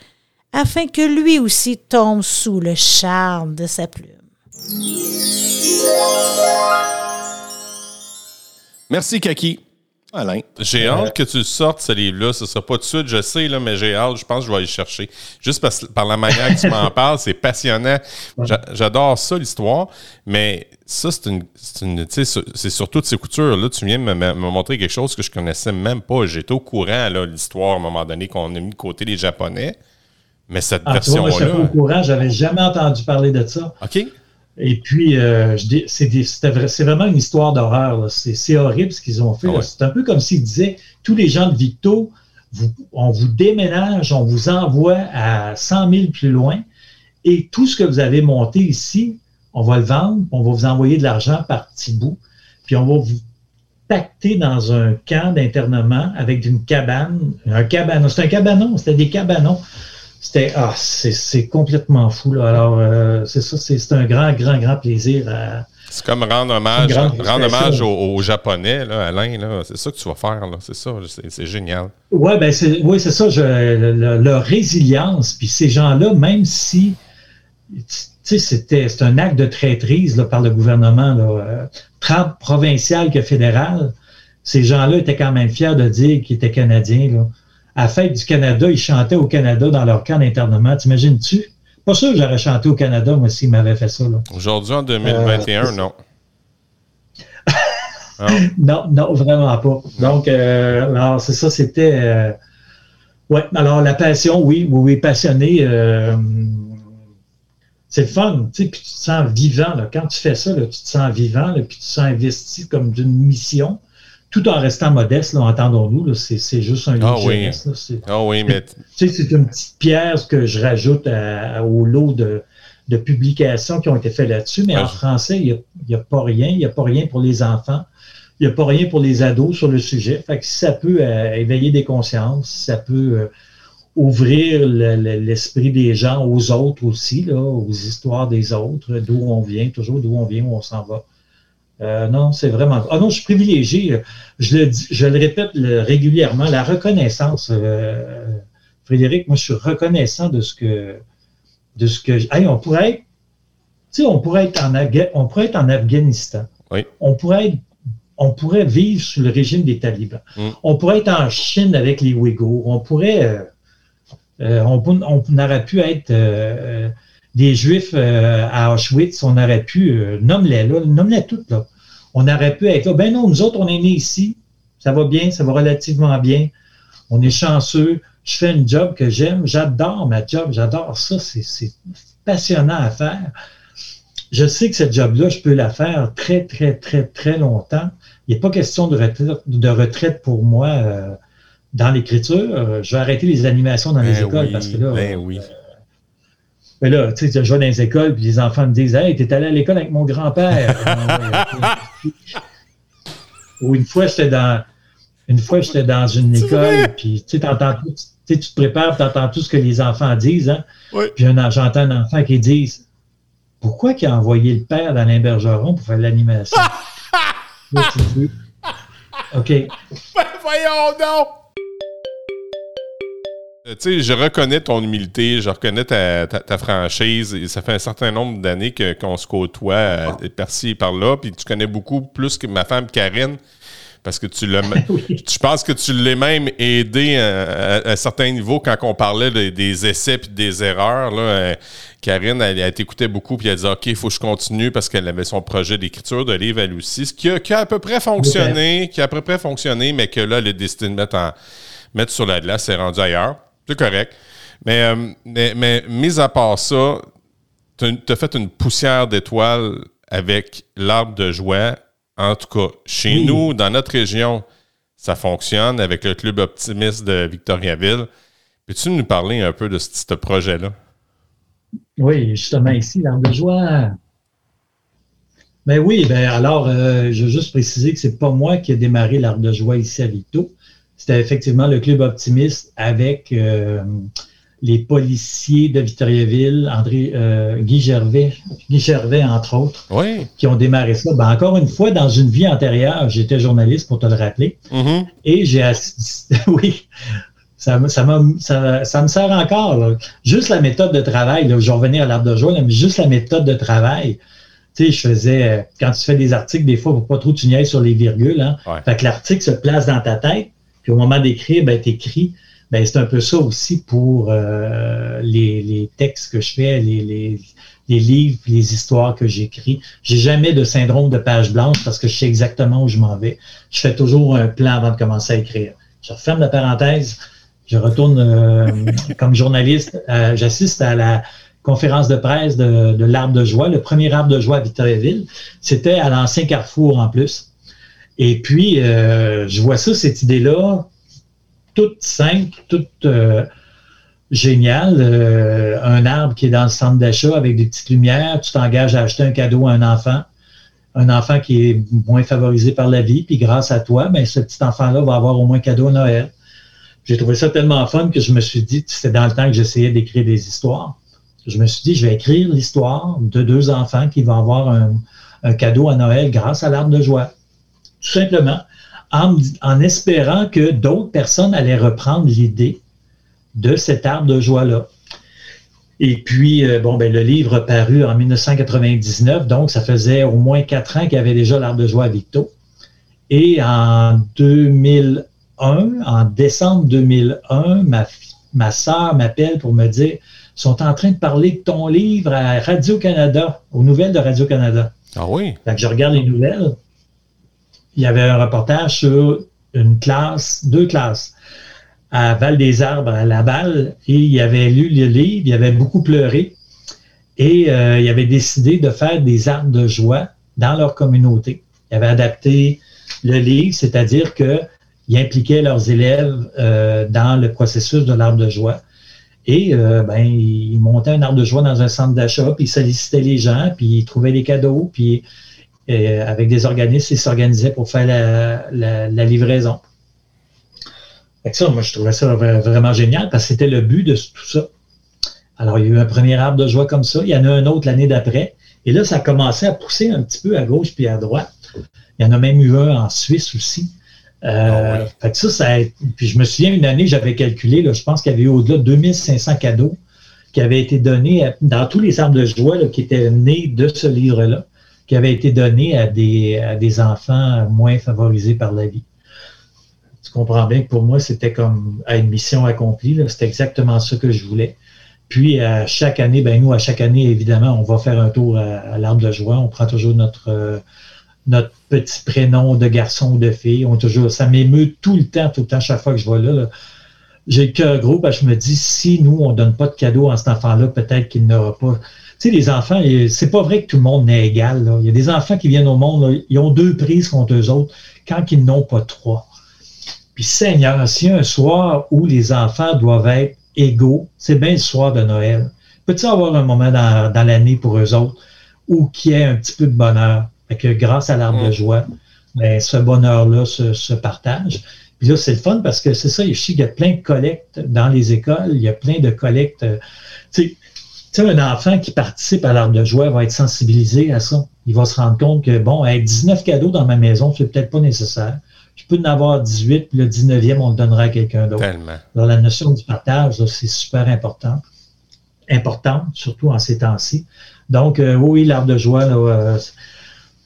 [SPEAKER 3] afin que lui aussi tombe sous le charme de sa plume.
[SPEAKER 1] Merci, Kaki. Alain. J'ai euh, hâte que tu sortes ce livre-là. Ce ne sera pas tout de suite, je sais, là, mais j'ai hâte. Je pense que je vais aller chercher. Juste parce, par la manière que tu m'en parles, c'est passionnant. J'adore ça, l'histoire. Mais ça, c'est une. C'est sur toutes ces coutures-là. Tu viens me, montrer quelque chose que je connaissais même pas. J'étais au courant, là, l'histoire, à un moment donné, qu'on a mis de côté les Japonais. Mais cette ah, version-là. Je
[SPEAKER 2] suis au courant. J'avais jamais entendu parler de ça.
[SPEAKER 1] OK.
[SPEAKER 2] Et puis, euh, c'est vraiment une histoire d'horreur. C'est horrible ce qu'ils ont fait. Ah c'est un peu comme s'ils disaient, tous les gens de Victo, on vous déménage, on vous envoie à 100 000 plus loin, et tout ce que vous avez monté ici, on va le vendre, on va vous envoyer de l'argent par petits bouts, puis on va vous pacter dans un camp d'internement avec une cabane, un cabanon. C'est un cabanon, c'était des cabanons c'était ah, c'est complètement fou. Là. Alors, euh, c'est ça, c'est un grand, grand, grand plaisir
[SPEAKER 1] C'est comme rendre hommage, rendre hommage aux, Japonais, là, Alain. C'est ça que tu vas faire. C'est ça. C'est génial.
[SPEAKER 2] Ouais, ben oui, c'est ça. leur résilience. Puis ces gens-là, même si c'était un acte de traîtrise là, par le gouvernement, là, euh, provincial que fédéral, ces gens-là étaient quand même fiers de dire qu'ils étaient Canadiens. Là à la fête du Canada, ils chantaient au Canada dans leur camp d'internement. T'imagines-tu? Pas sûr que j'aurais chanté au Canada, moi, s'ils m'avaient fait ça.
[SPEAKER 1] Aujourd'hui, en 2021, euh, non.
[SPEAKER 2] non? non, vraiment pas. Donc, euh, alors, c'est ça, c'était. Euh, ouais, alors la passion, oui, oui, oui, passionné. C'est le fun, tu sais, puis tu te sens vivant. Là. Quand tu fais ça, là, tu te sens vivant, puis tu te sens investi comme d'une mission tout en restant modeste, entendons-nous, c'est juste un
[SPEAKER 1] ah oui. ah oui, mais...
[SPEAKER 2] c'est une petite pierre que je rajoute au lot de, publications qui ont été faites là-dessus, mais en français, il n'y a, pas rien. Il n'y a pas rien pour les enfants. Il n'y a pas rien pour les ados sur le sujet. Fait que si ça peut euh, éveiller des consciences, si ça peut euh, ouvrir l'esprit des gens aux autres aussi, là, aux histoires des autres, d'où on vient, toujours d'où on vient, où on s'en va. Euh, non, c'est vraiment. Ah non, je suis privilégié. Je le, je le répète régulièrement. La reconnaissance, euh, Frédéric, moi, je suis reconnaissant de ce que. De ce que on pourrait être. Tu sais, on pourrait être en, on pourrait être en Afghanistan.
[SPEAKER 1] Oui.
[SPEAKER 2] On pourrait être, on pourrait vivre sous le régime des talibans. Mm. On pourrait être en Chine avec les Ouïghours. On pourrait. Euh, on, on, aurait pu être des Juifs euh, à Auschwitz, on aurait pu, euh, nomme-les là, nomme-les toutes là. On aurait pu être là. Ben non, nous autres, on est nés ici. Ça va bien, ça va relativement bien. On est chanceux. Je fais un job que j'aime. J'adore ma job. J'adore ça. C'est passionnant à faire. Je sais que cette job-là, je peux la faire très, très, très, très longtemps. Il n'est pas question de retraite, pour moi euh, dans l'écriture. Je vais arrêter les animations dans les ben écoles parce que là,
[SPEAKER 1] ben oui.
[SPEAKER 2] Mais là, tu sais, je vais dans les écoles, puis les enfants me disent Hey, t'es allé à l'école avec mon grand-père. Ou une fois, j'étais dans. Une fois, j'étais dans une école, puis tu sais, tout, tu te prépares, tu entends tout ce que les enfants disent. Hein? Puis j'entends un enfant qui dit Pourquoi il a envoyé le père dans l'imbergeron pour faire l'animation OK. Ben,
[SPEAKER 1] voyons donc euh, tu sais, je reconnais ton humilité, je reconnais ta, franchise. Et ça fait un certain nombre d'années qu'on se côtoie euh, par-ci et par-là. Puis tu connais beaucoup plus que ma femme Karine. Parce que tu l'as. Je pense que tu l'as même aidé à, un certain niveau quand on parlait des essais et des erreurs. Là. Euh, Karine, elle, a t'écoutait beaucoup puis elle dit OK, il faut que je continue parce qu'elle avait son projet d'écriture de livre elle aussi. Ce qui a, à peu près fonctionné, qui a à peu près fonctionné, mais que là, elle est décidé de mettre, en, mettre sur la glace, c'est rendu ailleurs. C'est correct. Mais, euh, mais, mais, mis à part ça, tu as fait une poussière d'étoiles avec l'arbre de joie. En tout cas, chez nous, dans notre région, ça fonctionne avec le club optimiste de Victoriaville. Peux-tu nous parler un peu de ce, projet-là?
[SPEAKER 2] Oui, justement ici, l'arbre de joie. Mais ben oui, ben alors, euh, je veux juste préciser que c'est pas moi qui ai démarré l'arbre de joie ici à Victo c'était effectivement le club optimiste avec euh, les policiers de Victoriaville, André, euh, Guy Gervais, Guy Gervais, entre autres, qui ont démarré ça. Ben, encore une fois, dans une vie antérieure, j'étais journaliste, pour te le rappeler,
[SPEAKER 1] mm-hmm.
[SPEAKER 2] et j'ai assisté, oui, ça, ça, ça, me sert encore. Juste la méthode de travail, là, je vais revenir à l'arbre de joie, mais juste la méthode de travail. Tu sais, je faisais, euh, quand tu fais des articles, des fois, il ne faut pas trop tu sur les virgules. Hein. Fait que l'article se place dans ta tête, puis au moment d'écrire, ben, tu écris. Ben, c'est un peu ça aussi pour euh, les, les, textes que je fais, les, les, les livres, les histoires que j'écris. J'ai jamais de syndrome de page blanche parce que je sais exactement où je m'en vais. Je fais toujours un plan avant de commencer à écrire. Je referme la parenthèse, je retourne euh, comme journaliste, euh, j'assiste à la conférence de presse de, de l'Arbre de joie, le premier Arbre de joie à Victoriaville. C'était à l'ancien Carrefour en plus. Et puis, euh, je vois ça, cette idée-là, toute simple, toute géniale. un arbre qui est dans le centre d'achat avec des petites lumières, tu t'engages à acheter un cadeau à un enfant un enfant qui est moins favorisé par la vie, puis grâce à toi, ben, ce petit enfant-là va avoir au moins cadeau à Noël. J'ai trouvé ça tellement fun que je me suis dit, c'était dans le temps que j'essayais d'écrire des histoires. Je me suis dit, je vais écrire l'histoire de deux enfants qui vont avoir un, cadeau à Noël grâce à l'arbre de joie. Tout simplement, en, espérant que d'autres personnes allaient reprendre l'idée de cet arbre de joie-là. Et puis, euh, bon, ben, le livre a paru en 1999, donc ça faisait au moins quatre ans qu'il y avait déjà l'arbre de joie à Victo. Et en 2000, en décembre 2001, ma, ma soeur m'appelle pour me dire sont en train de parler de ton livre à Radio-Canada, aux nouvelles de Radio-Canada.
[SPEAKER 1] Ah oui?
[SPEAKER 2] Fait que je regarde les nouvelles. Il y avait un reportage sur une classe, deux classes, à Val-des-Arbres, à Laval, et il avait lu le livre, il avait beaucoup pleuré, et euh, il avait décidé de faire des arbres de joie dans leur communauté. Il avait adapté le livre, c'est-à-dire que ils impliquaient leurs élèves euh, dans le processus de l'arbre de joie. Et euh, ben, ils montaient un arbre de joie dans un centre d'achat, puis ils sollicitaient les gens, puis ils trouvaient des cadeaux, puis euh, avec des organismes, ils s'organisaient pour faire la, livraison. Fait ça, moi, je trouvais ça vraiment génial parce que c'était le but de tout ça. Alors, il y a eu un premier arbre de joie comme ça. Il y en a un autre l'année d'après. Et là, ça a commencé à pousser un petit peu à gauche puis à droite. Il y en a même eu un en Suisse aussi. Euh, ah ça, ça puis je me souviens une année, j'avais calculé, là, je pense qu'il y avait eu au-delà de 2500 cadeaux qui avaient été donnés dans tous les arbres de joie qui étaient nés de ce livre-là, qui avaient été donnés à des, à enfants moins favorisés par la vie. Tu comprends bien que pour moi, c'était comme à une mission accomplie. C'était exactement ça que je voulais. Puis à chaque année, ben nous, à chaque année, évidemment, on va faire un tour à, l'arbre de joie. On prend toujours notre, euh, petit prénom de garçon ou de fille. On toujours, ça m'émeut tout le temps, tout le temps, chaque fois que je vois là. J'ai le cœur gros parce je me dis, si nous, on ne donne pas de cadeau à cet enfant-là, peut-être qu'il n'aura pas. Tu sais, les enfants, c'est pas vrai que tout le monde n'est égal. Il y a des enfants qui viennent au monde, ils ont deux prises contre eux autres quand ils n'ont pas trois. Puis Seigneur, si un soir où les enfants doivent être égaux, c'est bien le soir de Noël. Peut-il avoir un moment dans, dans l'année pour eux autres où qu'il y ait un petit peu de bonheur? que grâce à l'arbre de joie, ben, ce bonheur-là se, partage? Puis là, c'est le fun parce que c'est ça, il y a plein de collectes dans les écoles, il y a plein de collectes. Euh, tu sais, un enfant qui participe à l'arbre de joie va être sensibilisé à ça. Il va se rendre compte que, bon, avec 19 cadeaux dans ma maison, c'est peut-être pas nécessaire. Je peux en avoir 18, puis le 19e, on le donnera à quelqu'un d'autre. Alors, la notion du partage, c'est super important. Importante, surtout en ces temps-ci. Donc, euh, oui, l'arbre de joie, là,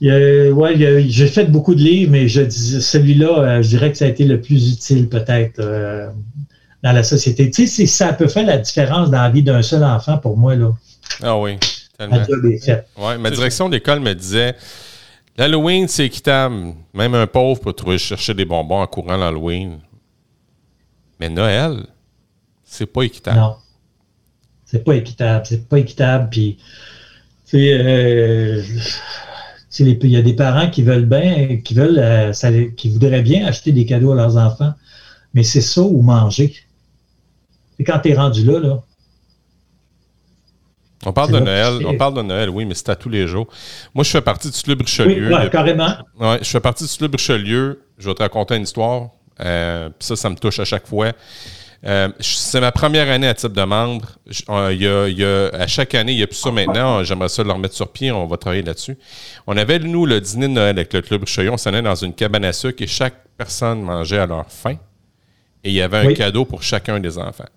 [SPEAKER 2] euh, ouais, j'ai fait beaucoup de livres, mais je dis celui-là, euh, je dirais que ça a été le plus utile peut-être dans la société. Tu sais, ça peut faire la différence dans la vie d'un seul enfant pour moi. Là.
[SPEAKER 1] Ah oui, tellement. Ouais, ma direction d'école me disait l'Halloween, c'est équitable. Même un pauvre peut trouver chercher des bonbons en courant l'Halloween. Mais Noël, c'est pas équitable. Non.
[SPEAKER 2] C'est pas équitable. C'est pas équitable. Puis, tu sais, euh, il y a des parents qui veulent bien, qui veulent, euh, qui voudraient bien acheter des cadeaux à leurs enfants, mais c'est ça ou manger. Et quand tu es rendu là, là.
[SPEAKER 1] On parle de Noël, on parle de Noël, oui, mais c'est à tous les jours. Moi, je fais partie du Club Richelieu.
[SPEAKER 2] Oui, carrément.
[SPEAKER 1] Ouais, je fais partie du Club Richelieu. Je vais te raconter une histoire. Euh, ça, ça me touche à chaque fois. Euh, c'est ma première année à type de membre. Il y a, à chaque année, il n'y a plus ça maintenant. J'aimerais ça le remettre sur pied. On va travailler là-dessus. On avait, nous, le dîner de Noël avec le Club Richelieu. On s'en allait dans une cabane à sucre et chaque personne mangeait à leur faim. et il y avait un cadeau pour chacun des enfants.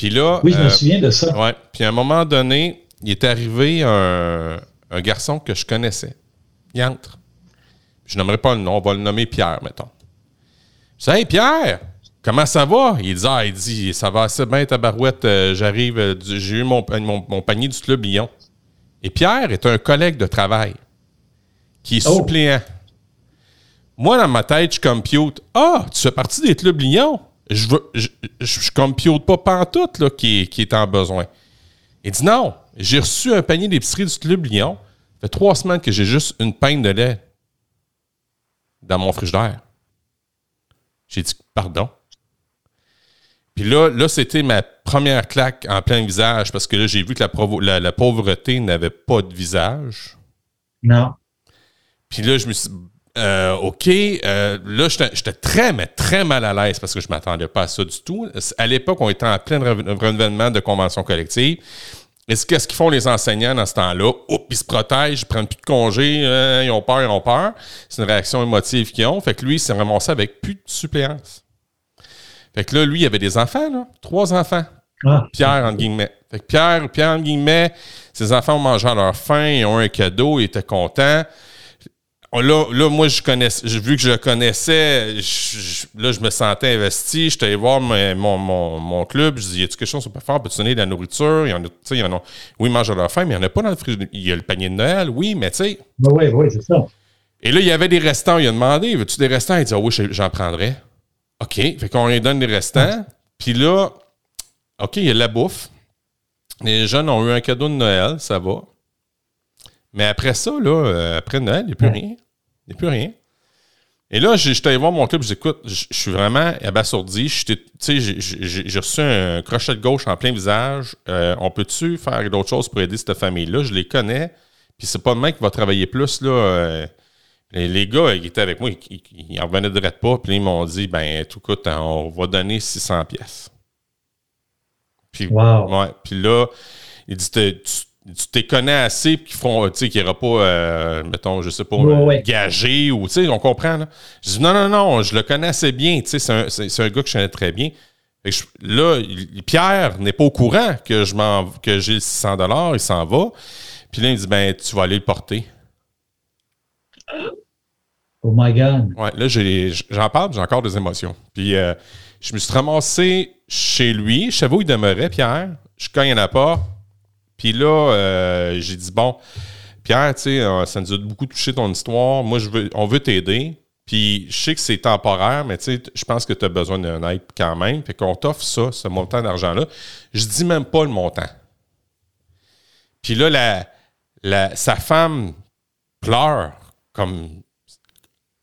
[SPEAKER 1] Puis là.
[SPEAKER 2] Oui, je me euh, souviens de ça.
[SPEAKER 1] Ouais. Puis à un moment donné, il est arrivé un, garçon que je connaissais. Il entre. Je n'aimerais pas le nom, on va le nommer Pierre, mettons. Je dis Hey Pierre, comment ça va? Il dit Ah, il dit, ça va assez bien ta barouette, euh, j'arrive, euh, j'ai eu mon, mon, panier du Club Lyon. Et Pierre est un collègue de travail qui est oh. suppléant. Moi, dans ma tête, je compute. Ah, tu fais partie des clubs Lyon? Je veux, je, je, compute pas pantoute là, qui, qui est en besoin. Il dit non, j'ai reçu un panier d'épicerie du Club Lyon. Ça fait trois semaines que j'ai juste une peigne de lait dans mon frigidaire. J'ai dit pardon. Puis là, là c'était ma première claque en plein visage parce que là, j'ai vu que la, la pauvreté n'avait pas de visage.
[SPEAKER 2] Non.
[SPEAKER 1] Puis là, je me suis euh, OK, euh, là, j'étais très, mais très mal à l'aise parce que je ne m'attendais pas à ça du tout. À l'époque, on était en plein renouvellement de convention collective. Est-ce qu'est-ce qu'ils font les enseignants dans ce temps-là? Oups, ils se protègent, ils prennent plus de congés, hein, ils ont peur, ils ont peur. C'est une réaction émotive qu'ils ont. Fait que lui, il s'est ramassé avec plus de suppléance. Fait que là, lui, il avait des enfants, là. Trois enfants. Ah. Pierre, entre guillemets. Fait que Pierre, Pierre, entre guillemets, ses enfants ont mangé à leur faim, ils ont un cadeau, ils étaient contents. Là, là, moi, je connaissais, vu que je le connaissais, là, je me sentais investi. Je suis allé voir mon, mon, mon, club. Je dis, y a-tu quelque chose qu'on peut faire? Peux-tu donner de la nourriture? Il y en a, tu sais, il y en a, oui, ils mangent à leur faim, mais il n'y en a pas dans le frigo. Il y a le panier de Noël, oui, mais tu sais.
[SPEAKER 2] Ben oui, oui, c'est ça.
[SPEAKER 1] Et là, il y avait des restants. Il a demandé, veux-tu des restants? Il dit, ah oui, j'en prendrais. OK. Fait qu'on lui donne des restants. Puis là, OK, il y a la bouffe. Les jeunes ont eu un cadeau de Noël, ça va. Mais après ça, là, euh, après Noël, il n'y a plus rien. Il n'y a plus rien. Et là, j'étais allé voir mon club, je dis, écoute, je suis vraiment abasourdi. J'ai reçu un crochet de gauche en plein visage. Euh, on peut-tu faire d'autres choses pour aider cette famille-là? Je les connais. Puis c'est pas le mec qui va travailler plus. Là, euh, les, gars qui étaient avec moi, ils, en revenaient de pas. Puis ils m'ont dit, ben, tout écoute, on va donner 600 pièces. Puis,
[SPEAKER 2] wow.
[SPEAKER 1] ouais, puis là, il dit, tu tu t'es connais assez qu'ils font, tu sais, qu'il n'y aura pas, euh, mettons, je sais pas, gagé ou, tu sais, on comprend, là. Je dis, non, non, non, je le connais assez bien, tu sais, c'est un, gars que je connais très bien. là, Pierre n'est pas au courant que je que j'ai le 600 dollars, il s'en va. Puis là, il me dit, ben, tu vas aller le porter.
[SPEAKER 2] Oh my God.
[SPEAKER 1] Ouais, là, j'en parle, j'ai encore des émotions. Puis euh, je me suis ramassé chez lui, je savais où il demeurait, Pierre. Je cogne à la porte. Puis là, euh, j'ai dit, bon, Pierre, tu sais, euh, ça nous a beaucoup touché ton histoire. Moi, je veux, on veut t'aider. Puis je sais que c'est temporaire, mais tu sais, je pense que tu as besoin d'un aide quand même. Fait qu'on t'offre ça, ce montant d'argent-là. Je dis même pas le montant. Puis là, la, la, sa femme pleure comme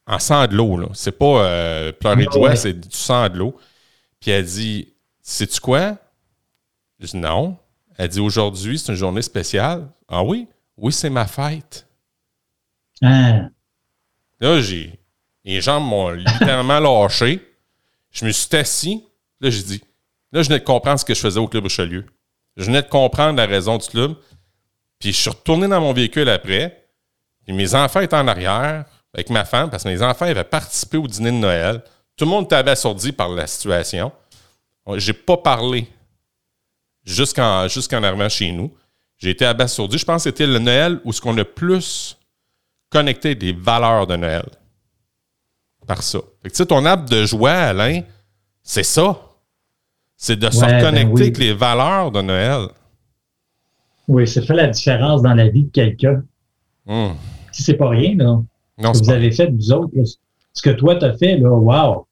[SPEAKER 1] en sang de l'eau. C'est pas euh, pleurer de joie, c'est du sang de l'eau. Puis elle dit Sais-tu quoi? Je dis Non. Elle dit aujourd'hui, c'est une journée spéciale. Ah oui? Oui, c'est ma fête.
[SPEAKER 2] Hein?
[SPEAKER 1] Là, j'ai. Les jambes m'ont littéralement lâché. Je me suis assis. Là, j'ai dit. Là, je venais de comprendre ce que je faisais au Club Richelieu. Je venais de comprendre la raison du club. Puis je suis retourné dans mon véhicule après. Puis mes enfants étaient en arrière avec ma femme parce que mes enfants avaient participé au dîner de Noël. Tout le monde était abasourdi par la situation. J'ai pas parlé jusqu'en jusqu'en arrivant chez nous. J'ai été abasourdi. Je pense que c'était le Noël où ce qu'on a plus connecté des valeurs de Noël. Par ça. Fait que, ton arbre de joie, Alain, c'est ça. C'est de se ben reconnecter avec les valeurs de Noël.
[SPEAKER 2] Oui, ça fait la différence dans la vie de quelqu'un. Hmm. Si c'est pas rien, là. Non, ce que vous avez fait, vous autres, ce que toi t'as fait, là, wow.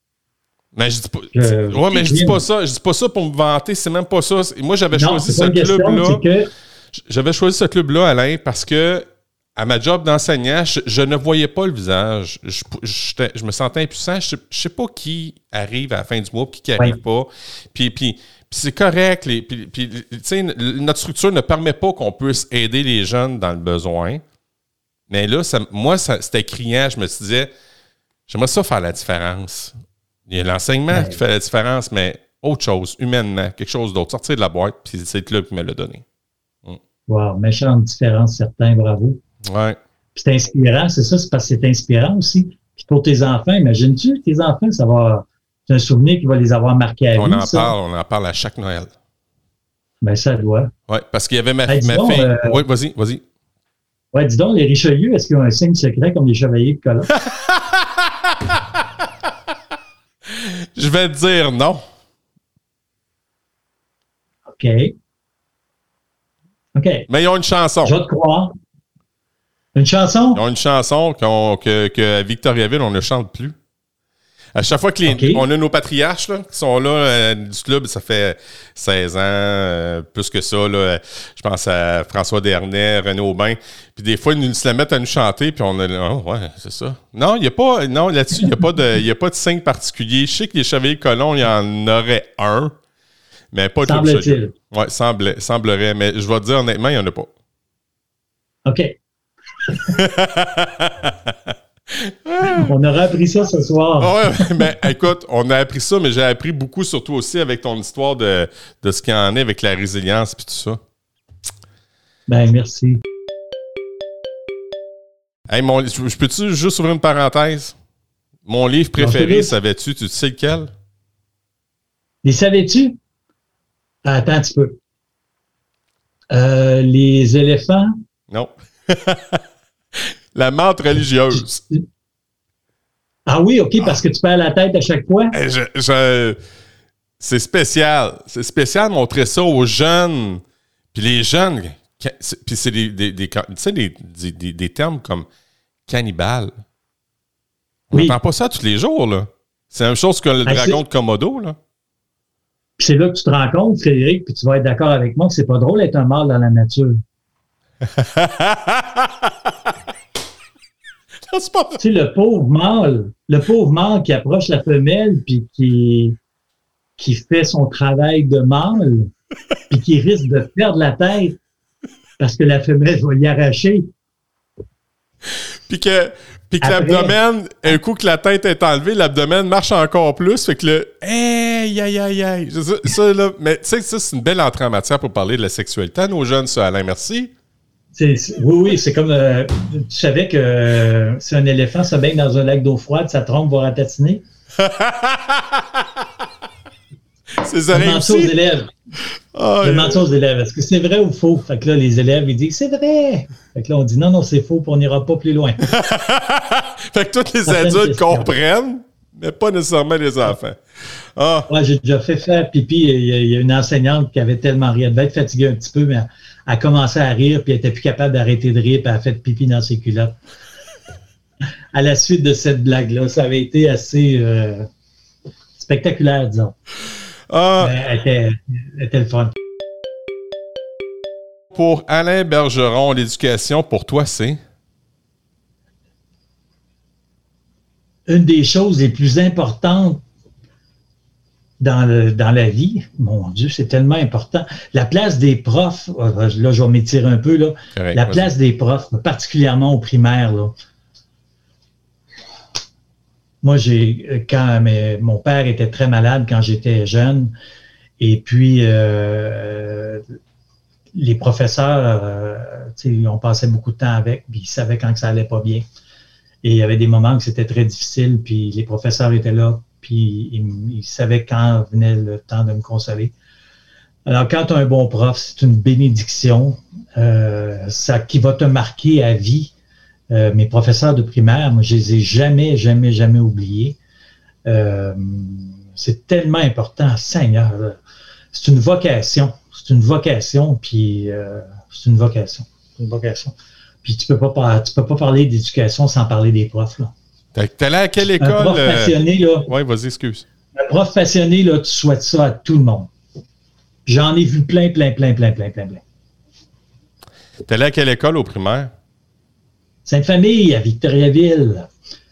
[SPEAKER 1] Mais je dis pas. ouais, mais je dis pas ça. Je dis pas ça pour me vanter. C'est même pas ça. Moi, j'avais choisi ce club-là. J'avais choisi ce club-là, Alain, parce que à ma job d'enseignant, je, ne voyais pas le visage. Je, je me sentais impuissant. Je, ne sais pas qui arrive à la fin du mois, qui qui arrive pas. Puis, puis, c'est correct. Les, puis, puis notre structure ne permet pas qu'on puisse aider les jeunes dans le besoin. Mais là, ça, moi, c'était criant. Je me disais, j'aimerais ça faire la différence. Il y a l'enseignement qui fait la différence, mais autre chose, humainement, quelque chose d'autre. Sortir de la boîte, puis c'est le club qui me l'a donné.
[SPEAKER 2] Mm. Wow, méchante différence, certains, bravo.
[SPEAKER 1] Ouais.
[SPEAKER 2] Puis c'est inspirant, c'est ça, c'est parce que c'est inspirant aussi. Puis pour tes enfants, imagines-tu, tes enfants, ça va, c'est un souvenir qui va les avoir marqués à
[SPEAKER 1] on
[SPEAKER 2] vie.
[SPEAKER 1] En parle, on en parle à chaque Noël.
[SPEAKER 2] Ben, ça doit.
[SPEAKER 1] Oui, parce qu'il y avait ma, ma fille. Euh, oui, vas-y, vas-y.
[SPEAKER 2] Ouais, dis donc, les Richelieu, est-ce qu'ils ont un signe secret comme les chevaliers de Colomb?
[SPEAKER 1] Je vais te dire non.
[SPEAKER 2] OK. OK.
[SPEAKER 1] Mais ils ont une chanson.
[SPEAKER 2] Je te croire. Une chanson?
[SPEAKER 1] Ils ont une chanson qu'à que, que Victoriaville, on ne chante plus. À chaque fois qu'on a nos patriarches là, qui sont là euh, du club, ça fait 16 ans, euh, plus que ça. Là, je pense à François Dernay, René Aubin. Puis des fois, ils nous se la mettent à nous chanter, puis on a oh, ouais, c'est ça. Non, il y a pas. Non, là-dessus, il n'y a pas de. Il a pas de signe particulier. Je sais que les Chevaliers Colons, il y en aurait un. Mais pas
[SPEAKER 2] de il
[SPEAKER 1] Oui, semble, semblerait. Mais je vais te dire honnêtement, il n'y en a pas.
[SPEAKER 2] OK. on aura appris ça ce soir.
[SPEAKER 1] Ah ouais, ben, écoute, on a appris ça, mais j'ai appris beaucoup, surtout aussi avec ton histoire de, de ce qu'il en est avec la résilience et tout ça.
[SPEAKER 2] Ben, merci.
[SPEAKER 1] Hey, mon, je peux-tu juste ouvrir une parenthèse? Mon livre préféré, savais-tu? Tu sais lequel?
[SPEAKER 2] Les savais-tu? Attends un petit peu. Euh, les éléphants?
[SPEAKER 1] Non. La menthe religieuse.
[SPEAKER 2] Ah oui, OK, parce que tu perds la tête à chaque fois?
[SPEAKER 1] Eh, c'est spécial. C'est spécial de montrer ça aux jeunes. Puis les jeunes, puis c'est des, des, des, des, termes comme cannibale. On n'entend pas ça tous les jours, là. C'est la même chose que le ah, dragon de Komodo, là.
[SPEAKER 2] c'est là que tu te rends compte, Frédéric, puis tu vas être d'accord avec moi que c'est pas drôle d'être un mâle dans la nature. tu sais, le pauvre mâle, le pauvre mâle qui approche la femelle puis qui, qui fait son travail de mâle, puis qui risque de perdre la tête parce que la femelle va y arracher.
[SPEAKER 1] Puis que, puis que l'abdomen, un coup que la tête est enlevée, l'abdomen marche encore plus. Fait que le hey, aïe, aïe, aïe. Ça, là, mais tu sais, ça, c'est une belle entrée en matière pour parler de la sexualité à nos jeunes, ça, Alain. Merci
[SPEAKER 2] oui, oui, c'est comme. Euh, tu savais que euh, si un éléphant se baigne dans un lac d'eau froide, sa trompe va ratatiner?
[SPEAKER 1] c'est oreilles
[SPEAKER 2] aux élèves. Oh, je demande aux élèves, est-ce que c'est vrai ou faux? Fait que là, les élèves, ils disent, c'est vrai. Fait que là, on dit, non, non, c'est faux, puis on n'ira pas plus loin.
[SPEAKER 1] fait que tous les adultes comprennent, mais pas nécessairement les enfants.
[SPEAKER 2] Ah. Ouais, j'ai déjà fait faire pipi. Il y, a, une enseignante qui avait tellement ri. Elle devait être fatiguée un petit peu, mais a commencé à rire, puis elle était plus capable d'arrêter de rire, puis elle a fait pipi dans ses culottes. à la suite de cette blague-là, ça avait été assez euh, spectaculaire, disons. Ah. Elle était, était le fun.
[SPEAKER 1] Pour Alain Bergeron, l'éducation, pour toi, c'est?
[SPEAKER 2] Une des choses les plus importantes dans, dans la vie. Mon Dieu, c'est tellement important. La place des profs, euh, là, je vais m'étirer un peu, là. la place des profs, particulièrement au primaire, là. Moi, j'ai quand mon père était très malade quand j'étais jeune, et puis euh, les professeurs, euh, on passait beaucoup de temps avec, puis ils savaient quand ça allait pas bien. Et il y avait des moments où c'était très difficile, puis les professeurs étaient là puis il, savait quand venait le temps de me consoler. Alors, quand tu as un bon prof, c'est une bénédiction, euh, ça qui va te marquer à vie. Euh, mes professeurs de primaire, moi, je les ai jamais, jamais, jamais oubliés. Euh, c'est tellement important, Seigneur. C'est une vocation. C'est une vocation, puis c'est une vocation. Une vocation. Puis tu peux pas, tu peux pas parler d'éducation sans parler des profs. Là.
[SPEAKER 1] T'es allé à quelle école? Un
[SPEAKER 2] prof euh? passionné, là.
[SPEAKER 1] Oui, vas-y, excuse.
[SPEAKER 2] Un prof passionné, là, tu souhaites ça à tout le monde. J'en ai vu plein, plein, plein, plein, plein, plein, plein.
[SPEAKER 1] T'es allé à quelle école au primaire?
[SPEAKER 2] Sainte-Famille, à Victoriaville.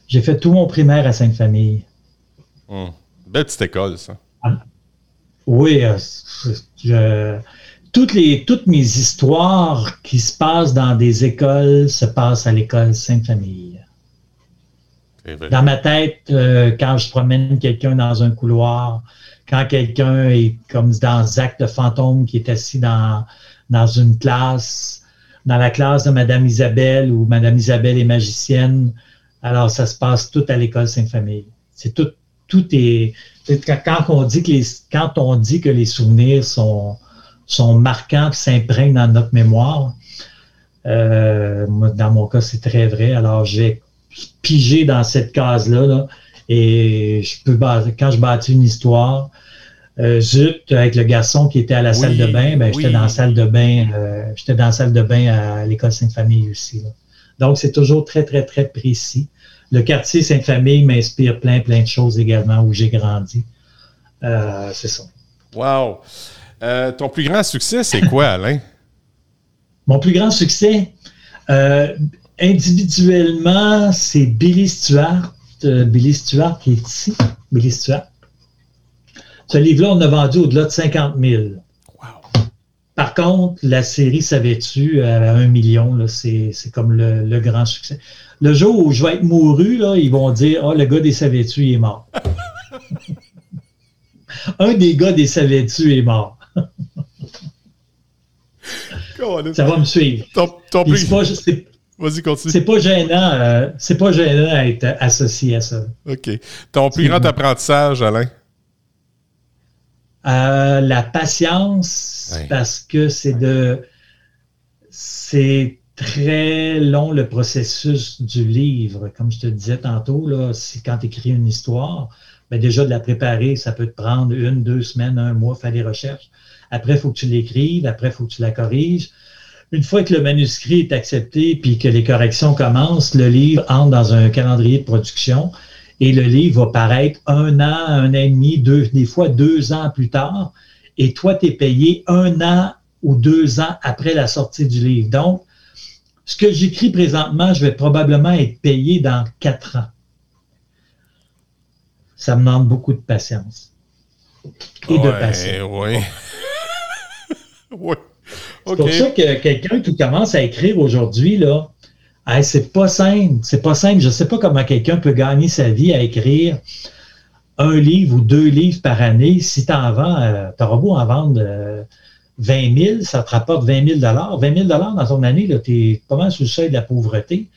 [SPEAKER 2] J'ai fait tout mon primaire à Sainte-Famille.
[SPEAKER 1] Hum. Belle petite école, ça.
[SPEAKER 2] Ah. Oui, euh, toutes, les, toutes mes histoires qui se passent dans des écoles se passent à l'école Sainte-Famille. Dans ma tête, euh, quand je promène quelqu'un dans un couloir, quand quelqu'un est comme dans Zach de fantôme qui est assis dans, dans une classe, dans la classe de Madame Isabelle où Madame Isabelle est magicienne, alors ça se passe tout à l'école Sainte-Famille. C'est tout, tout est. Quand on dit que les, quand on dit que les souvenirs sont, sont marquants, s'imprègnent dans notre mémoire, euh, dans mon cas, c'est très vrai. Alors, j'ai pigé dans cette case-là, et je peux quand je bâtis une histoire, euh, Zut, avec le garçon qui était à la salle de bain, ben, j'étais dans la salle de bain, euh, j'étais dans la salle de bain à l'école Sainte-Famille aussi. Donc, c'est toujours très, très, très précis. Le quartier Sainte-Famille m'inspire plein, plein de choses également où j'ai grandi. Euh, c'est ça.
[SPEAKER 1] Wow! Ton plus grand succès, c'est quoi, Alain?
[SPEAKER 2] Mon plus grand succès, individuellement, c'est Billy Stewart. Billy Stewart qui est ici. Billy Stewart. Ce livre-là, on a vendu au-delà de 50 000. Par contre, la série Savais-tu à un million, c'est comme le, grand succès. Le jour où je vais être mouru, là, ils vont dire Ah, oh, le gars des Savais-tu est mort. un des gars des Savais-tu est mort. Ça va me suivre.
[SPEAKER 1] Vas-y, continue.
[SPEAKER 2] C'est pas gênant, euh, c'est pas gênant à être associé à ça.
[SPEAKER 1] OK. Ton plus grand apprentissage, Alain?
[SPEAKER 2] Euh, la patience, parce que c'est de. C'est très long le processus du livre. Comme je te disais tantôt, là, c'est quand tu écris une histoire, déjà de la préparer, ça peut te prendre une, deux semaines, un mois, faire des recherches. Après, il faut que tu l'écrives, après, il faut que tu la corriges. Une fois que le manuscrit est accepté puis que les corrections commencent, le livre entre dans un calendrier de production et le livre va paraître un an, un an et demi, deux, des fois deux ans plus tard, et toi, tu es payé un an ou deux ans après la sortie du livre. Donc, ce que j'écris présentement, je vais probablement être payé dans quatre ans. Ça me demande beaucoup de patience. Et de patience.
[SPEAKER 1] Oui.
[SPEAKER 2] oui. C'est pour ça que quelqu'un qui commence à écrire aujourd'hui, là, c'est pas simple, c'est pas simple. Je sais pas comment quelqu'un peut gagner sa vie à écrire un livre ou deux livres par année. Si tu en vends, euh, tu auras beau en vendre 20 euh, 000, ça te rapporte 20 000 20 000 dans ton année, tu es pas mal sous le seuil de la pauvreté. Il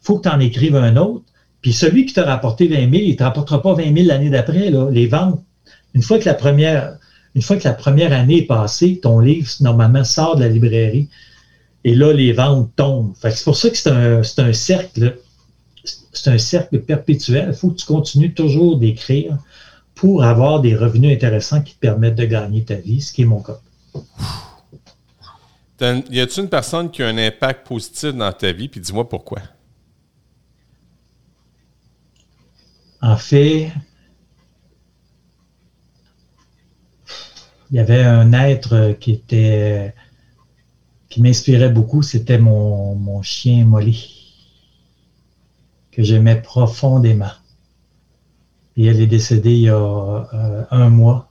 [SPEAKER 2] faut que tu en écrives un autre. Puis celui qui t'a rapporté 20 000, il ne te rapportera pas 20 000 l'année d'après. Les ventes, une fois que la première, une fois que la première année est passée, ton livre, normalement, sort de la librairie. Et là, les ventes tombent. C'est pour ça que c'est un, cercle. C'est un cercle perpétuel. Il faut que tu continues toujours d'écrire pour avoir des revenus intéressants qui te permettent de gagner ta vie, ce qui est mon cas.
[SPEAKER 1] Y a-t-il une personne qui a un impact positif dans ta vie? Puis dis-moi pourquoi.
[SPEAKER 2] En fait, il y avait un être qui était qui m'inspirait beaucoup, c'était mon, chien Molly, que j'aimais profondément. Et elle est décédée il y a euh, un mois.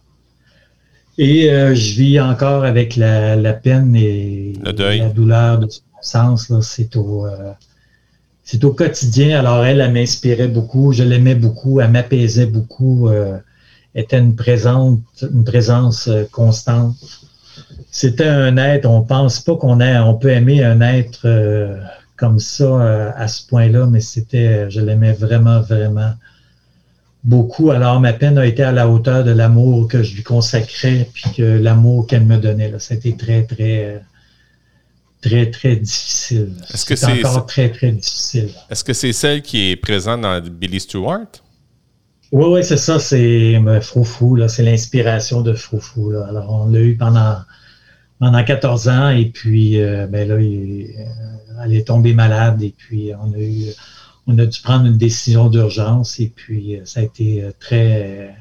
[SPEAKER 2] Et euh, je vis encore avec la, peine et la douleur de son sens. C'est au, euh, c'est au quotidien. Alors elle, elle m'inspirait beaucoup. Je l'aimais beaucoup. Elle m'apaisait beaucoup. était une présente, une présence constante c'était un être, on pense pas qu'on on peut aimer un être euh, comme ça euh, à ce point-là, mais c'était, je l'aimais vraiment, vraiment beaucoup. Alors ma peine a été à la hauteur de l'amour que je lui consacrais, puis que l'amour qu'elle me donnait. Là, c'était très, très, très, très difficile. Est-ce que c'est encore très, très difficile.
[SPEAKER 1] Est-ce que c'est celle qui est présente dans Billy Stewart?
[SPEAKER 2] Oui, oui, c'est ça, c'est Froufou, là, c'est l'inspiration de Froufou. Là. Alors, on l'a eu pendant pendant 14 ans. Et puis, euh, ben là, euh, elle est tombée malade. Et puis, on a eu, on a dû prendre une décision d'urgence. Et puis, euh, ça a été très,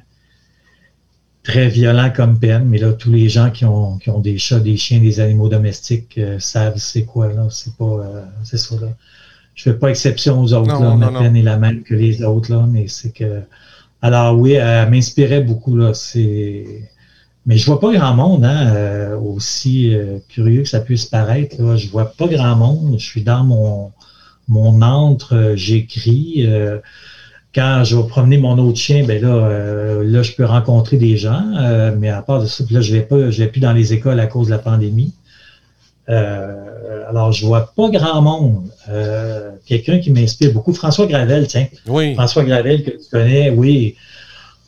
[SPEAKER 2] très violent comme peine. Mais là, tous les gens qui ont, qui ont des chats, des chiens, des animaux domestiques savent c'est quoi, là. C'est pas, c'est ça, là. Je fais pas exception aux autres, là. Ma peine est la même que les autres, là. Mais c'est que, alors oui, elle m'inspirait beaucoup, là. C'est, mais je vois pas grand monde, hein, euh, aussi euh, curieux que ça puisse paraître. Là. Je vois pas grand monde. Je suis dans mon, mon antre, euh, j'écris. Quand je vais promener mon autre chien, ben là, là, je peux rencontrer des gens. mais à part de ça, là, je vais pas, je vais plus dans les écoles à cause de la pandémie. alors, je vois pas grand monde. Quelqu'un qui m'inspire beaucoup, François Gravel, tiens.
[SPEAKER 1] Oui.
[SPEAKER 2] François Gravel que tu connais, oui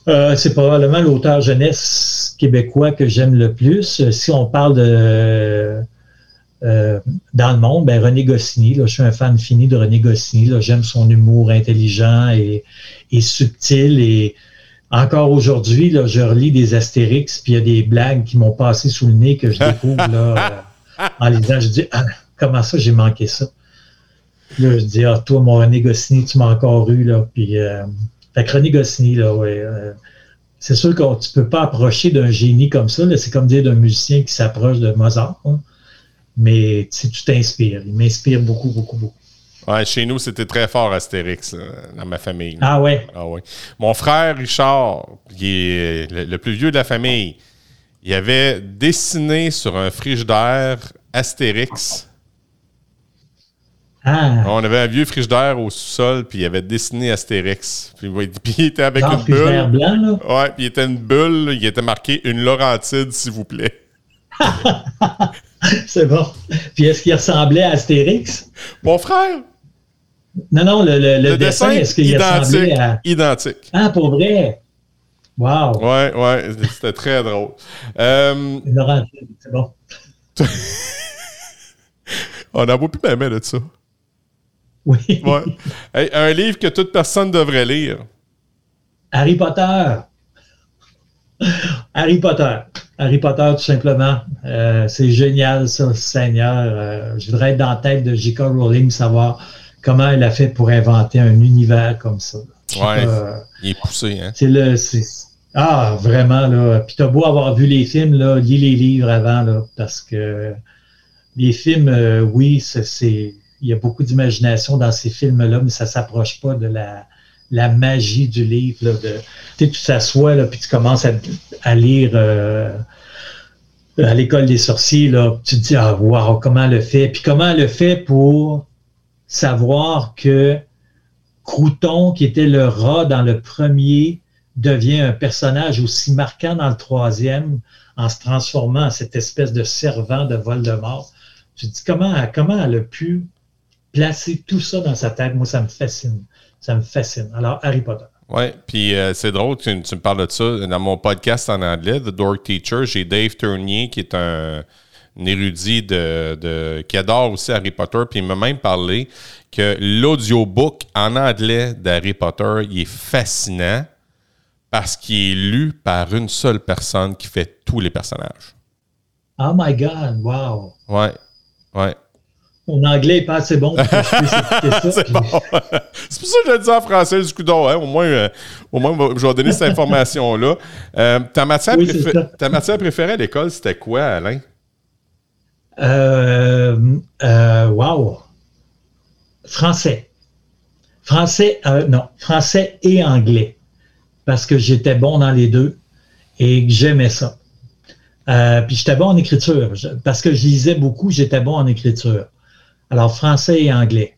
[SPEAKER 2] Euh, c'est probablement l'auteur jeunesse québécois que j'aime le plus. Si on parle de euh, dans le monde, ben René Goscinny, je suis un fan fini de René Goscinny. J'aime son humour intelligent et, subtil. Et encore aujourd'hui, je relis des Astérix, puis il y a des blagues qui m'ont passé sous le nez que je découvre là, euh, en lisant. Je dis ah, comment ça, j'ai manqué ça? Là, je dis, ah, toi, mon René Goscinny, tu m'as encore eu, là. Puis, euh, fait que René Goscinny, là, ouais. c'est sûr que tu peux pas approcher d'un génie comme ça. C'est comme dire d'un musicien qui s'approche de Mozart. Hein mais tu t'inspires. Il m'inspire beaucoup, beaucoup, beaucoup.
[SPEAKER 1] Ouais, chez nous, c'était très fort Astérix, dans ma famille.
[SPEAKER 2] Ah ouais?
[SPEAKER 1] Ah ouais. Mon frère Richard, qui est le, plus vieux de la famille, il avait dessiné sur un frigidaire Astérix.
[SPEAKER 2] Ah.
[SPEAKER 1] On avait un vieux frigidaire au sous-sol, puis il avait dessiné Astérix. Puis, il était avec une bulle.
[SPEAKER 2] blanc, là?
[SPEAKER 1] Ouais, puis il était une bulle, il était marqué une Laurentide, s'il vous plaît.
[SPEAKER 2] C'est bon. Puis est-ce qu'il ressemblait à Astérix?
[SPEAKER 1] Mon frère?
[SPEAKER 2] Non, non, le, dessin, est-ce qu'il ressemblait à.
[SPEAKER 1] Identique.
[SPEAKER 2] Ah, pour vrai? Wow.
[SPEAKER 1] Ouais, ouais, c'était très drôle.
[SPEAKER 2] Euh... c'est bon.
[SPEAKER 1] On n'a beaucoup plus de ça.
[SPEAKER 2] Oui.
[SPEAKER 1] Ouais. un livre que toute personne devrait lire.
[SPEAKER 2] Harry Potter. Harry Potter. Harry Potter, tout simplement. Euh, c'est génial, ça, Seigneur. Euh, je voudrais être dans la tête de J.K. Rowling, savoir comment elle a fait pour inventer un univers comme ça.
[SPEAKER 1] Ouais, il est poussé, hein?
[SPEAKER 2] C'est le. Ah, vraiment, là. Puis t'as beau avoir vu les films, là, lis les livres avant, là, parce que les films, euh, oui, c'est. Il y a beaucoup d'imagination dans ces films-là, mais ça ne s'approche pas de la, la magie du livre. De, tu t'assois, puis tu commences à, lire euh, à l'école des sorciers, là, tu te dis, ah, wow, comment elle le fait? Puis comment elle le fait pour savoir que Crouton, qui était le rat dans le premier, devient un personnage aussi marquant dans le troisième en se transformant en cette espèce de servant de Voldemort. Tu te dis comment, comment elle a pu placer tout ça dans sa tête? Moi, ça me fascine. Ça me fascine. Alors, Harry Potter.
[SPEAKER 1] Oui, puis euh, c'est drôle que tu, me parles de ça. Dans mon podcast en anglais, The Dork Teacher, j'ai Dave Tournier qui est un, érudit de, qui adore aussi Harry Potter, puis il m'a même parlé que l'audiobook en anglais d'Harry Potter, il est fascinant parce qu'il est lu par une seule personne qui fait tous les personnages.
[SPEAKER 2] Oh my God, wow!
[SPEAKER 1] Ouais, ouais.
[SPEAKER 2] Mon anglais n'est pas assez bon pour que je puisse écouter ça.
[SPEAKER 1] c'est bon. c'est pour ça que je le dis en français, du coup, hein. au, moins, euh, au moins, je vais donner cette information-là. Euh, ta, matière ta matière préférée à l'école, c'était quoi, Alain?
[SPEAKER 2] Euh, euh wow. Français. Français, non, français et anglais. Parce que j'étais bon dans les deux et que j'aimais ça. puis j'étais bon en écriture. Parce que je lisais beaucoup, j'étais bon en écriture. Alors, français et anglais.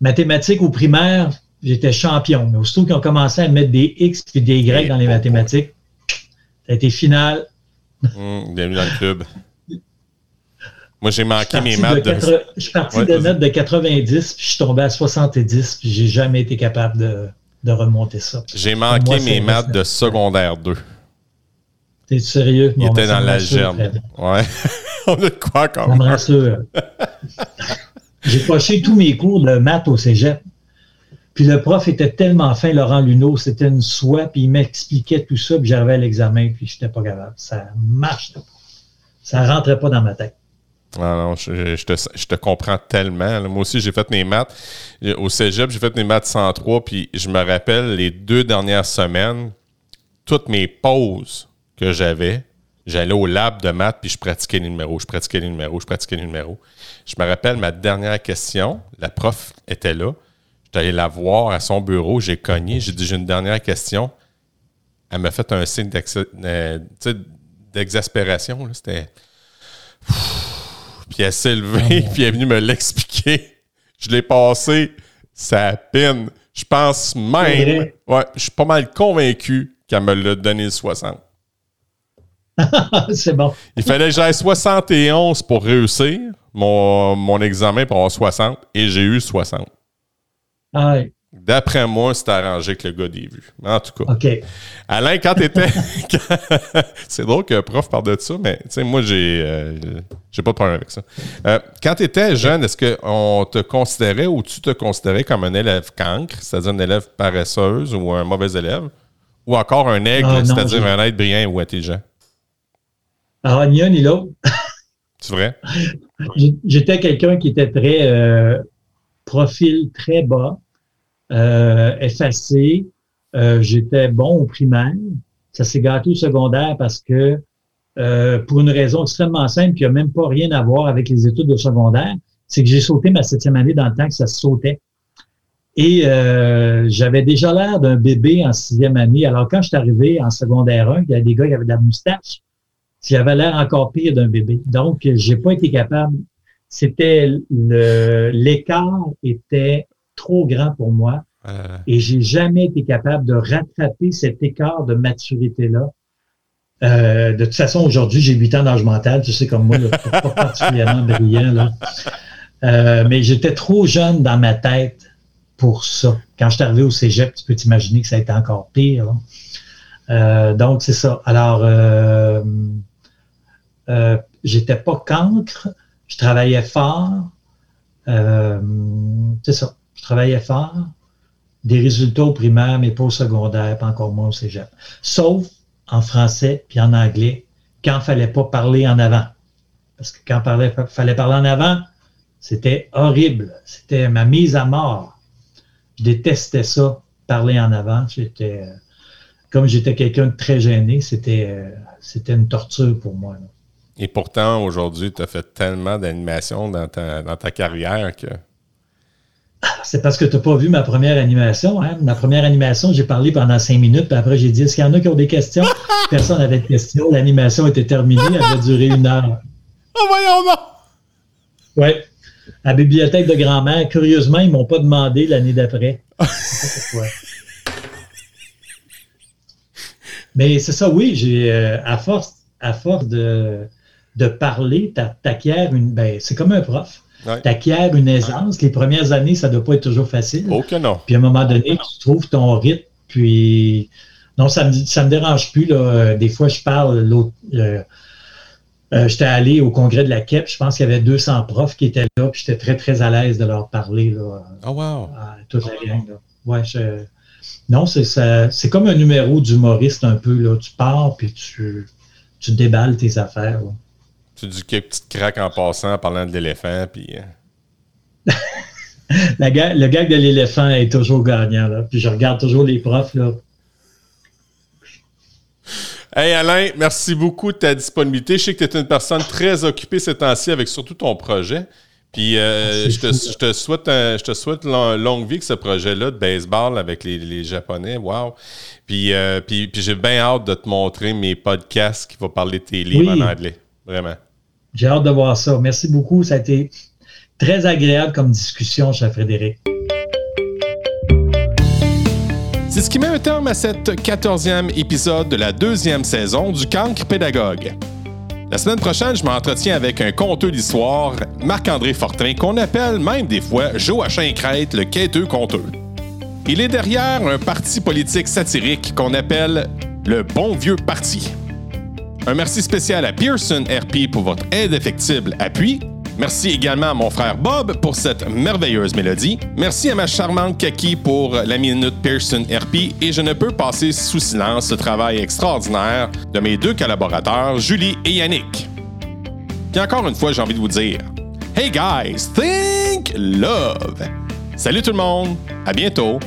[SPEAKER 2] Mathématiques au primaire, j'étais champion. Mais aussitôt qu'ils ont commencé à mettre des X et des Y dans les mathématiques, ça a été final.
[SPEAKER 1] Mmh, bienvenue dans le club. Moi, j'ai manqué mes maths
[SPEAKER 2] de. Je suis parti de notes de 90, puis je suis tombé à 70, puis j'ai jamais été capable de, remonter ça.
[SPEAKER 1] J'ai manqué mes maths de secondaire 2.
[SPEAKER 2] T'es sérieux?
[SPEAKER 1] Il était dans la germe. Ouais. On a de quoi encore? Ça
[SPEAKER 2] me rassure. J'ai poché tous mes cours de maths au cégep. Puis le prof était tellement fin, Laurent Luneau, c'était une soie, puis il m'expliquait tout ça, puis j'arrivais à l'examen, puis je n'étais pas capable. Ça marche pas. Ça rentrait pas dans ma tête.
[SPEAKER 1] Ah non, je, te, comprends tellement. Moi aussi, j'ai fait mes maths. Au cégep, j'ai fait mes maths 103, puis je me rappelle les deux dernières semaines, toutes mes pauses que j'avais, j'allais au lab de maths, puis je pratiquais les numéros, je pratiquais les numéros, je pratiquais les numéros. Je me rappelle ma dernière question, la prof était là. J'étais allé la voir à son bureau, j'ai cogné, j'ai dit j'ai une dernière question. Elle m'a fait un signe euh, d'exaspération. C'était. Puis elle s'est levée, puis elle est venue me l'expliquer. Je l'ai passé, ça peine. Je pense même, ouais, je suis pas mal convaincu qu'elle me l'a donné le 60.
[SPEAKER 2] c'est bon.
[SPEAKER 1] Il fallait que j'aille 71 pour réussir mon, mon examen pour avoir 60 et j'ai eu 60.
[SPEAKER 2] Ah
[SPEAKER 1] D'après moi, c'est arrangé avec le gars des vues. En tout cas.
[SPEAKER 2] OK.
[SPEAKER 1] Alain, quand tu étais. c'est drôle qu'un prof parle de ça, mais tu sais, moi, j'ai euh, j'ai pas de problème avec ça. Euh, quand tu étais jeune, est-ce qu'on te considérait ou tu te considérais comme un élève cancre, c'est-à-dire un élève paresseuse ou un mauvais élève, ou encore un aigle,
[SPEAKER 2] Ah,
[SPEAKER 1] c'est-à-dire un être brillant ou intelligent?
[SPEAKER 2] Ni un ni l'autre.
[SPEAKER 1] C'est vrai?
[SPEAKER 2] J'étais quelqu'un qui était très euh, profil très bas, euh, effacé. Euh, J'étais bon au primaire. Ça s'est gâté au secondaire parce que euh, pour une raison extrêmement simple qui n'a même pas rien à voir avec les études au secondaire, c'est que j'ai sauté ma septième année dans le temps que ça se sautait. Et euh, j'avais déjà l'air d'un bébé en sixième année. Alors quand je suis arrivé en secondaire 1, il y a des gars qui avaient de la moustache. J'avais l'air encore pire d'un bébé. Donc, j'ai pas été capable. C'était le l'écart était trop grand pour moi
[SPEAKER 1] Euh,
[SPEAKER 2] et j'ai jamais été capable de rattraper cet écart de maturité-là. Euh, de toute façon, aujourd'hui, j'ai 8 ans d'âge mental, tu sais, comme moi, là, pas pas particulièrement brillant. Là. Euh, mais j'étais trop jeune dans ma tête pour ça. Quand je suis arrivé au cégep, tu peux t'imaginer que ça a été encore pire. Euh, donc, c'est ça. Alors, euh, j'étais pas cancre, je travaillais fort. Euh, c'est ça. Je travaillais fort. Des résultats au primaire, mais pas au secondaire, pas encore moins au cégep. Sauf en français puis en anglais, quand fallait pas parler en avant. Parce que quand il fallait parler en avant, c'était horrible. C'était ma mise à mort. Je détestais ça, parler en avant. J'étais, euh, comme j'étais quelqu'un de très gêné, c'était, euh, c'était une torture pour moi.
[SPEAKER 1] Et pourtant, aujourd'hui, tu as fait tellement d'animations dans ta, dans ta carrière que.
[SPEAKER 2] C'est parce que tu n'as pas vu ma première animation. Hein? Ma première animation, j'ai parlé pendant cinq minutes, puis après, j'ai dit est-ce qu'il y en a qui ont des questions? Personne n'avait de questions. L'animation était terminée, elle avait duré une heure.
[SPEAKER 1] Oh, voyons!
[SPEAKER 2] Oui. À la bibliothèque de grand-mère, curieusement, ils ne m'ont pas demandé l'année d'après. Je sais pas pourquoi. Mais c'est ça, oui, j'ai euh, à force, à force de, de parler, t'a- t'acquiers une. Ben, c'est comme un prof.
[SPEAKER 1] Ouais.
[SPEAKER 2] T'acquiers une aisance. Les premières années, ça ne doit pas être toujours facile.
[SPEAKER 1] Oh que non.
[SPEAKER 2] Puis à un moment donné, tu trouves ton rythme, puis non, ça me, ça me dérange plus. Là. Euh, Des fois, je parle, l'autre, euh, euh, j'étais allé au congrès de la KEP, je pense qu'il y avait 200 profs qui étaient là, puis j'étais très, très à l'aise de leur parler là,
[SPEAKER 1] Oh wow.
[SPEAKER 2] à toute la gang. Là. Ouais, je- Non, c'est, comme un numéro d'humoriste un peu. Là. Tu pars, puis tu, tu déballes tes affaires. là.
[SPEAKER 1] Tu dis quelques petites craques en passant, en parlant de l'éléphant, puis.
[SPEAKER 2] La ga- le gag de l'éléphant est toujours gagnant. Là. Puis je regarde toujours les profs. Là.
[SPEAKER 1] Hey Alain, merci beaucoup de ta disponibilité. Je sais que tu es une personne très occupée ces temps-ci avec surtout ton projet. Puis euh,
[SPEAKER 2] C'est
[SPEAKER 1] je, te,
[SPEAKER 2] fou, là.
[SPEAKER 1] je te souhaite, un- je te souhaite long- longue vie avec ce projet-là de baseball avec les, les Japonais. Wow. Puis, euh, puis, puis j'ai bien hâte de te montrer mes podcasts qui vont parler de tes livres
[SPEAKER 2] Oui.
[SPEAKER 1] en anglais. Vraiment.
[SPEAKER 2] J'ai hâte de voir ça. Merci beaucoup. Ça a été très agréable comme discussion, cher Frédéric.
[SPEAKER 1] C'est ce qui met un terme à cette 14e épisode de la deuxième saison du Cancre Pédagogue. La semaine prochaine, je m'entretiens avec un conteur d'histoire, Marc-André Fortin, qu'on appelle même des fois Joachim Crête, le quêteux conteur. Il est derrière un parti politique satirique qu'on appelle le Bon Vieux Parti. Un merci spécial à Pearson RP pour votre aide effectible appui. Merci également à mon frère Bob pour cette merveilleuse mélodie. Merci à ma charmante Kaki pour la minute Pearson RP et je ne peux passer sous silence ce travail extraordinaire de mes deux collaborateurs, Julie et Yannick. Puis encore une fois, j'ai envie de vous dire Hey guys, think love! Salut tout le monde, à bientôt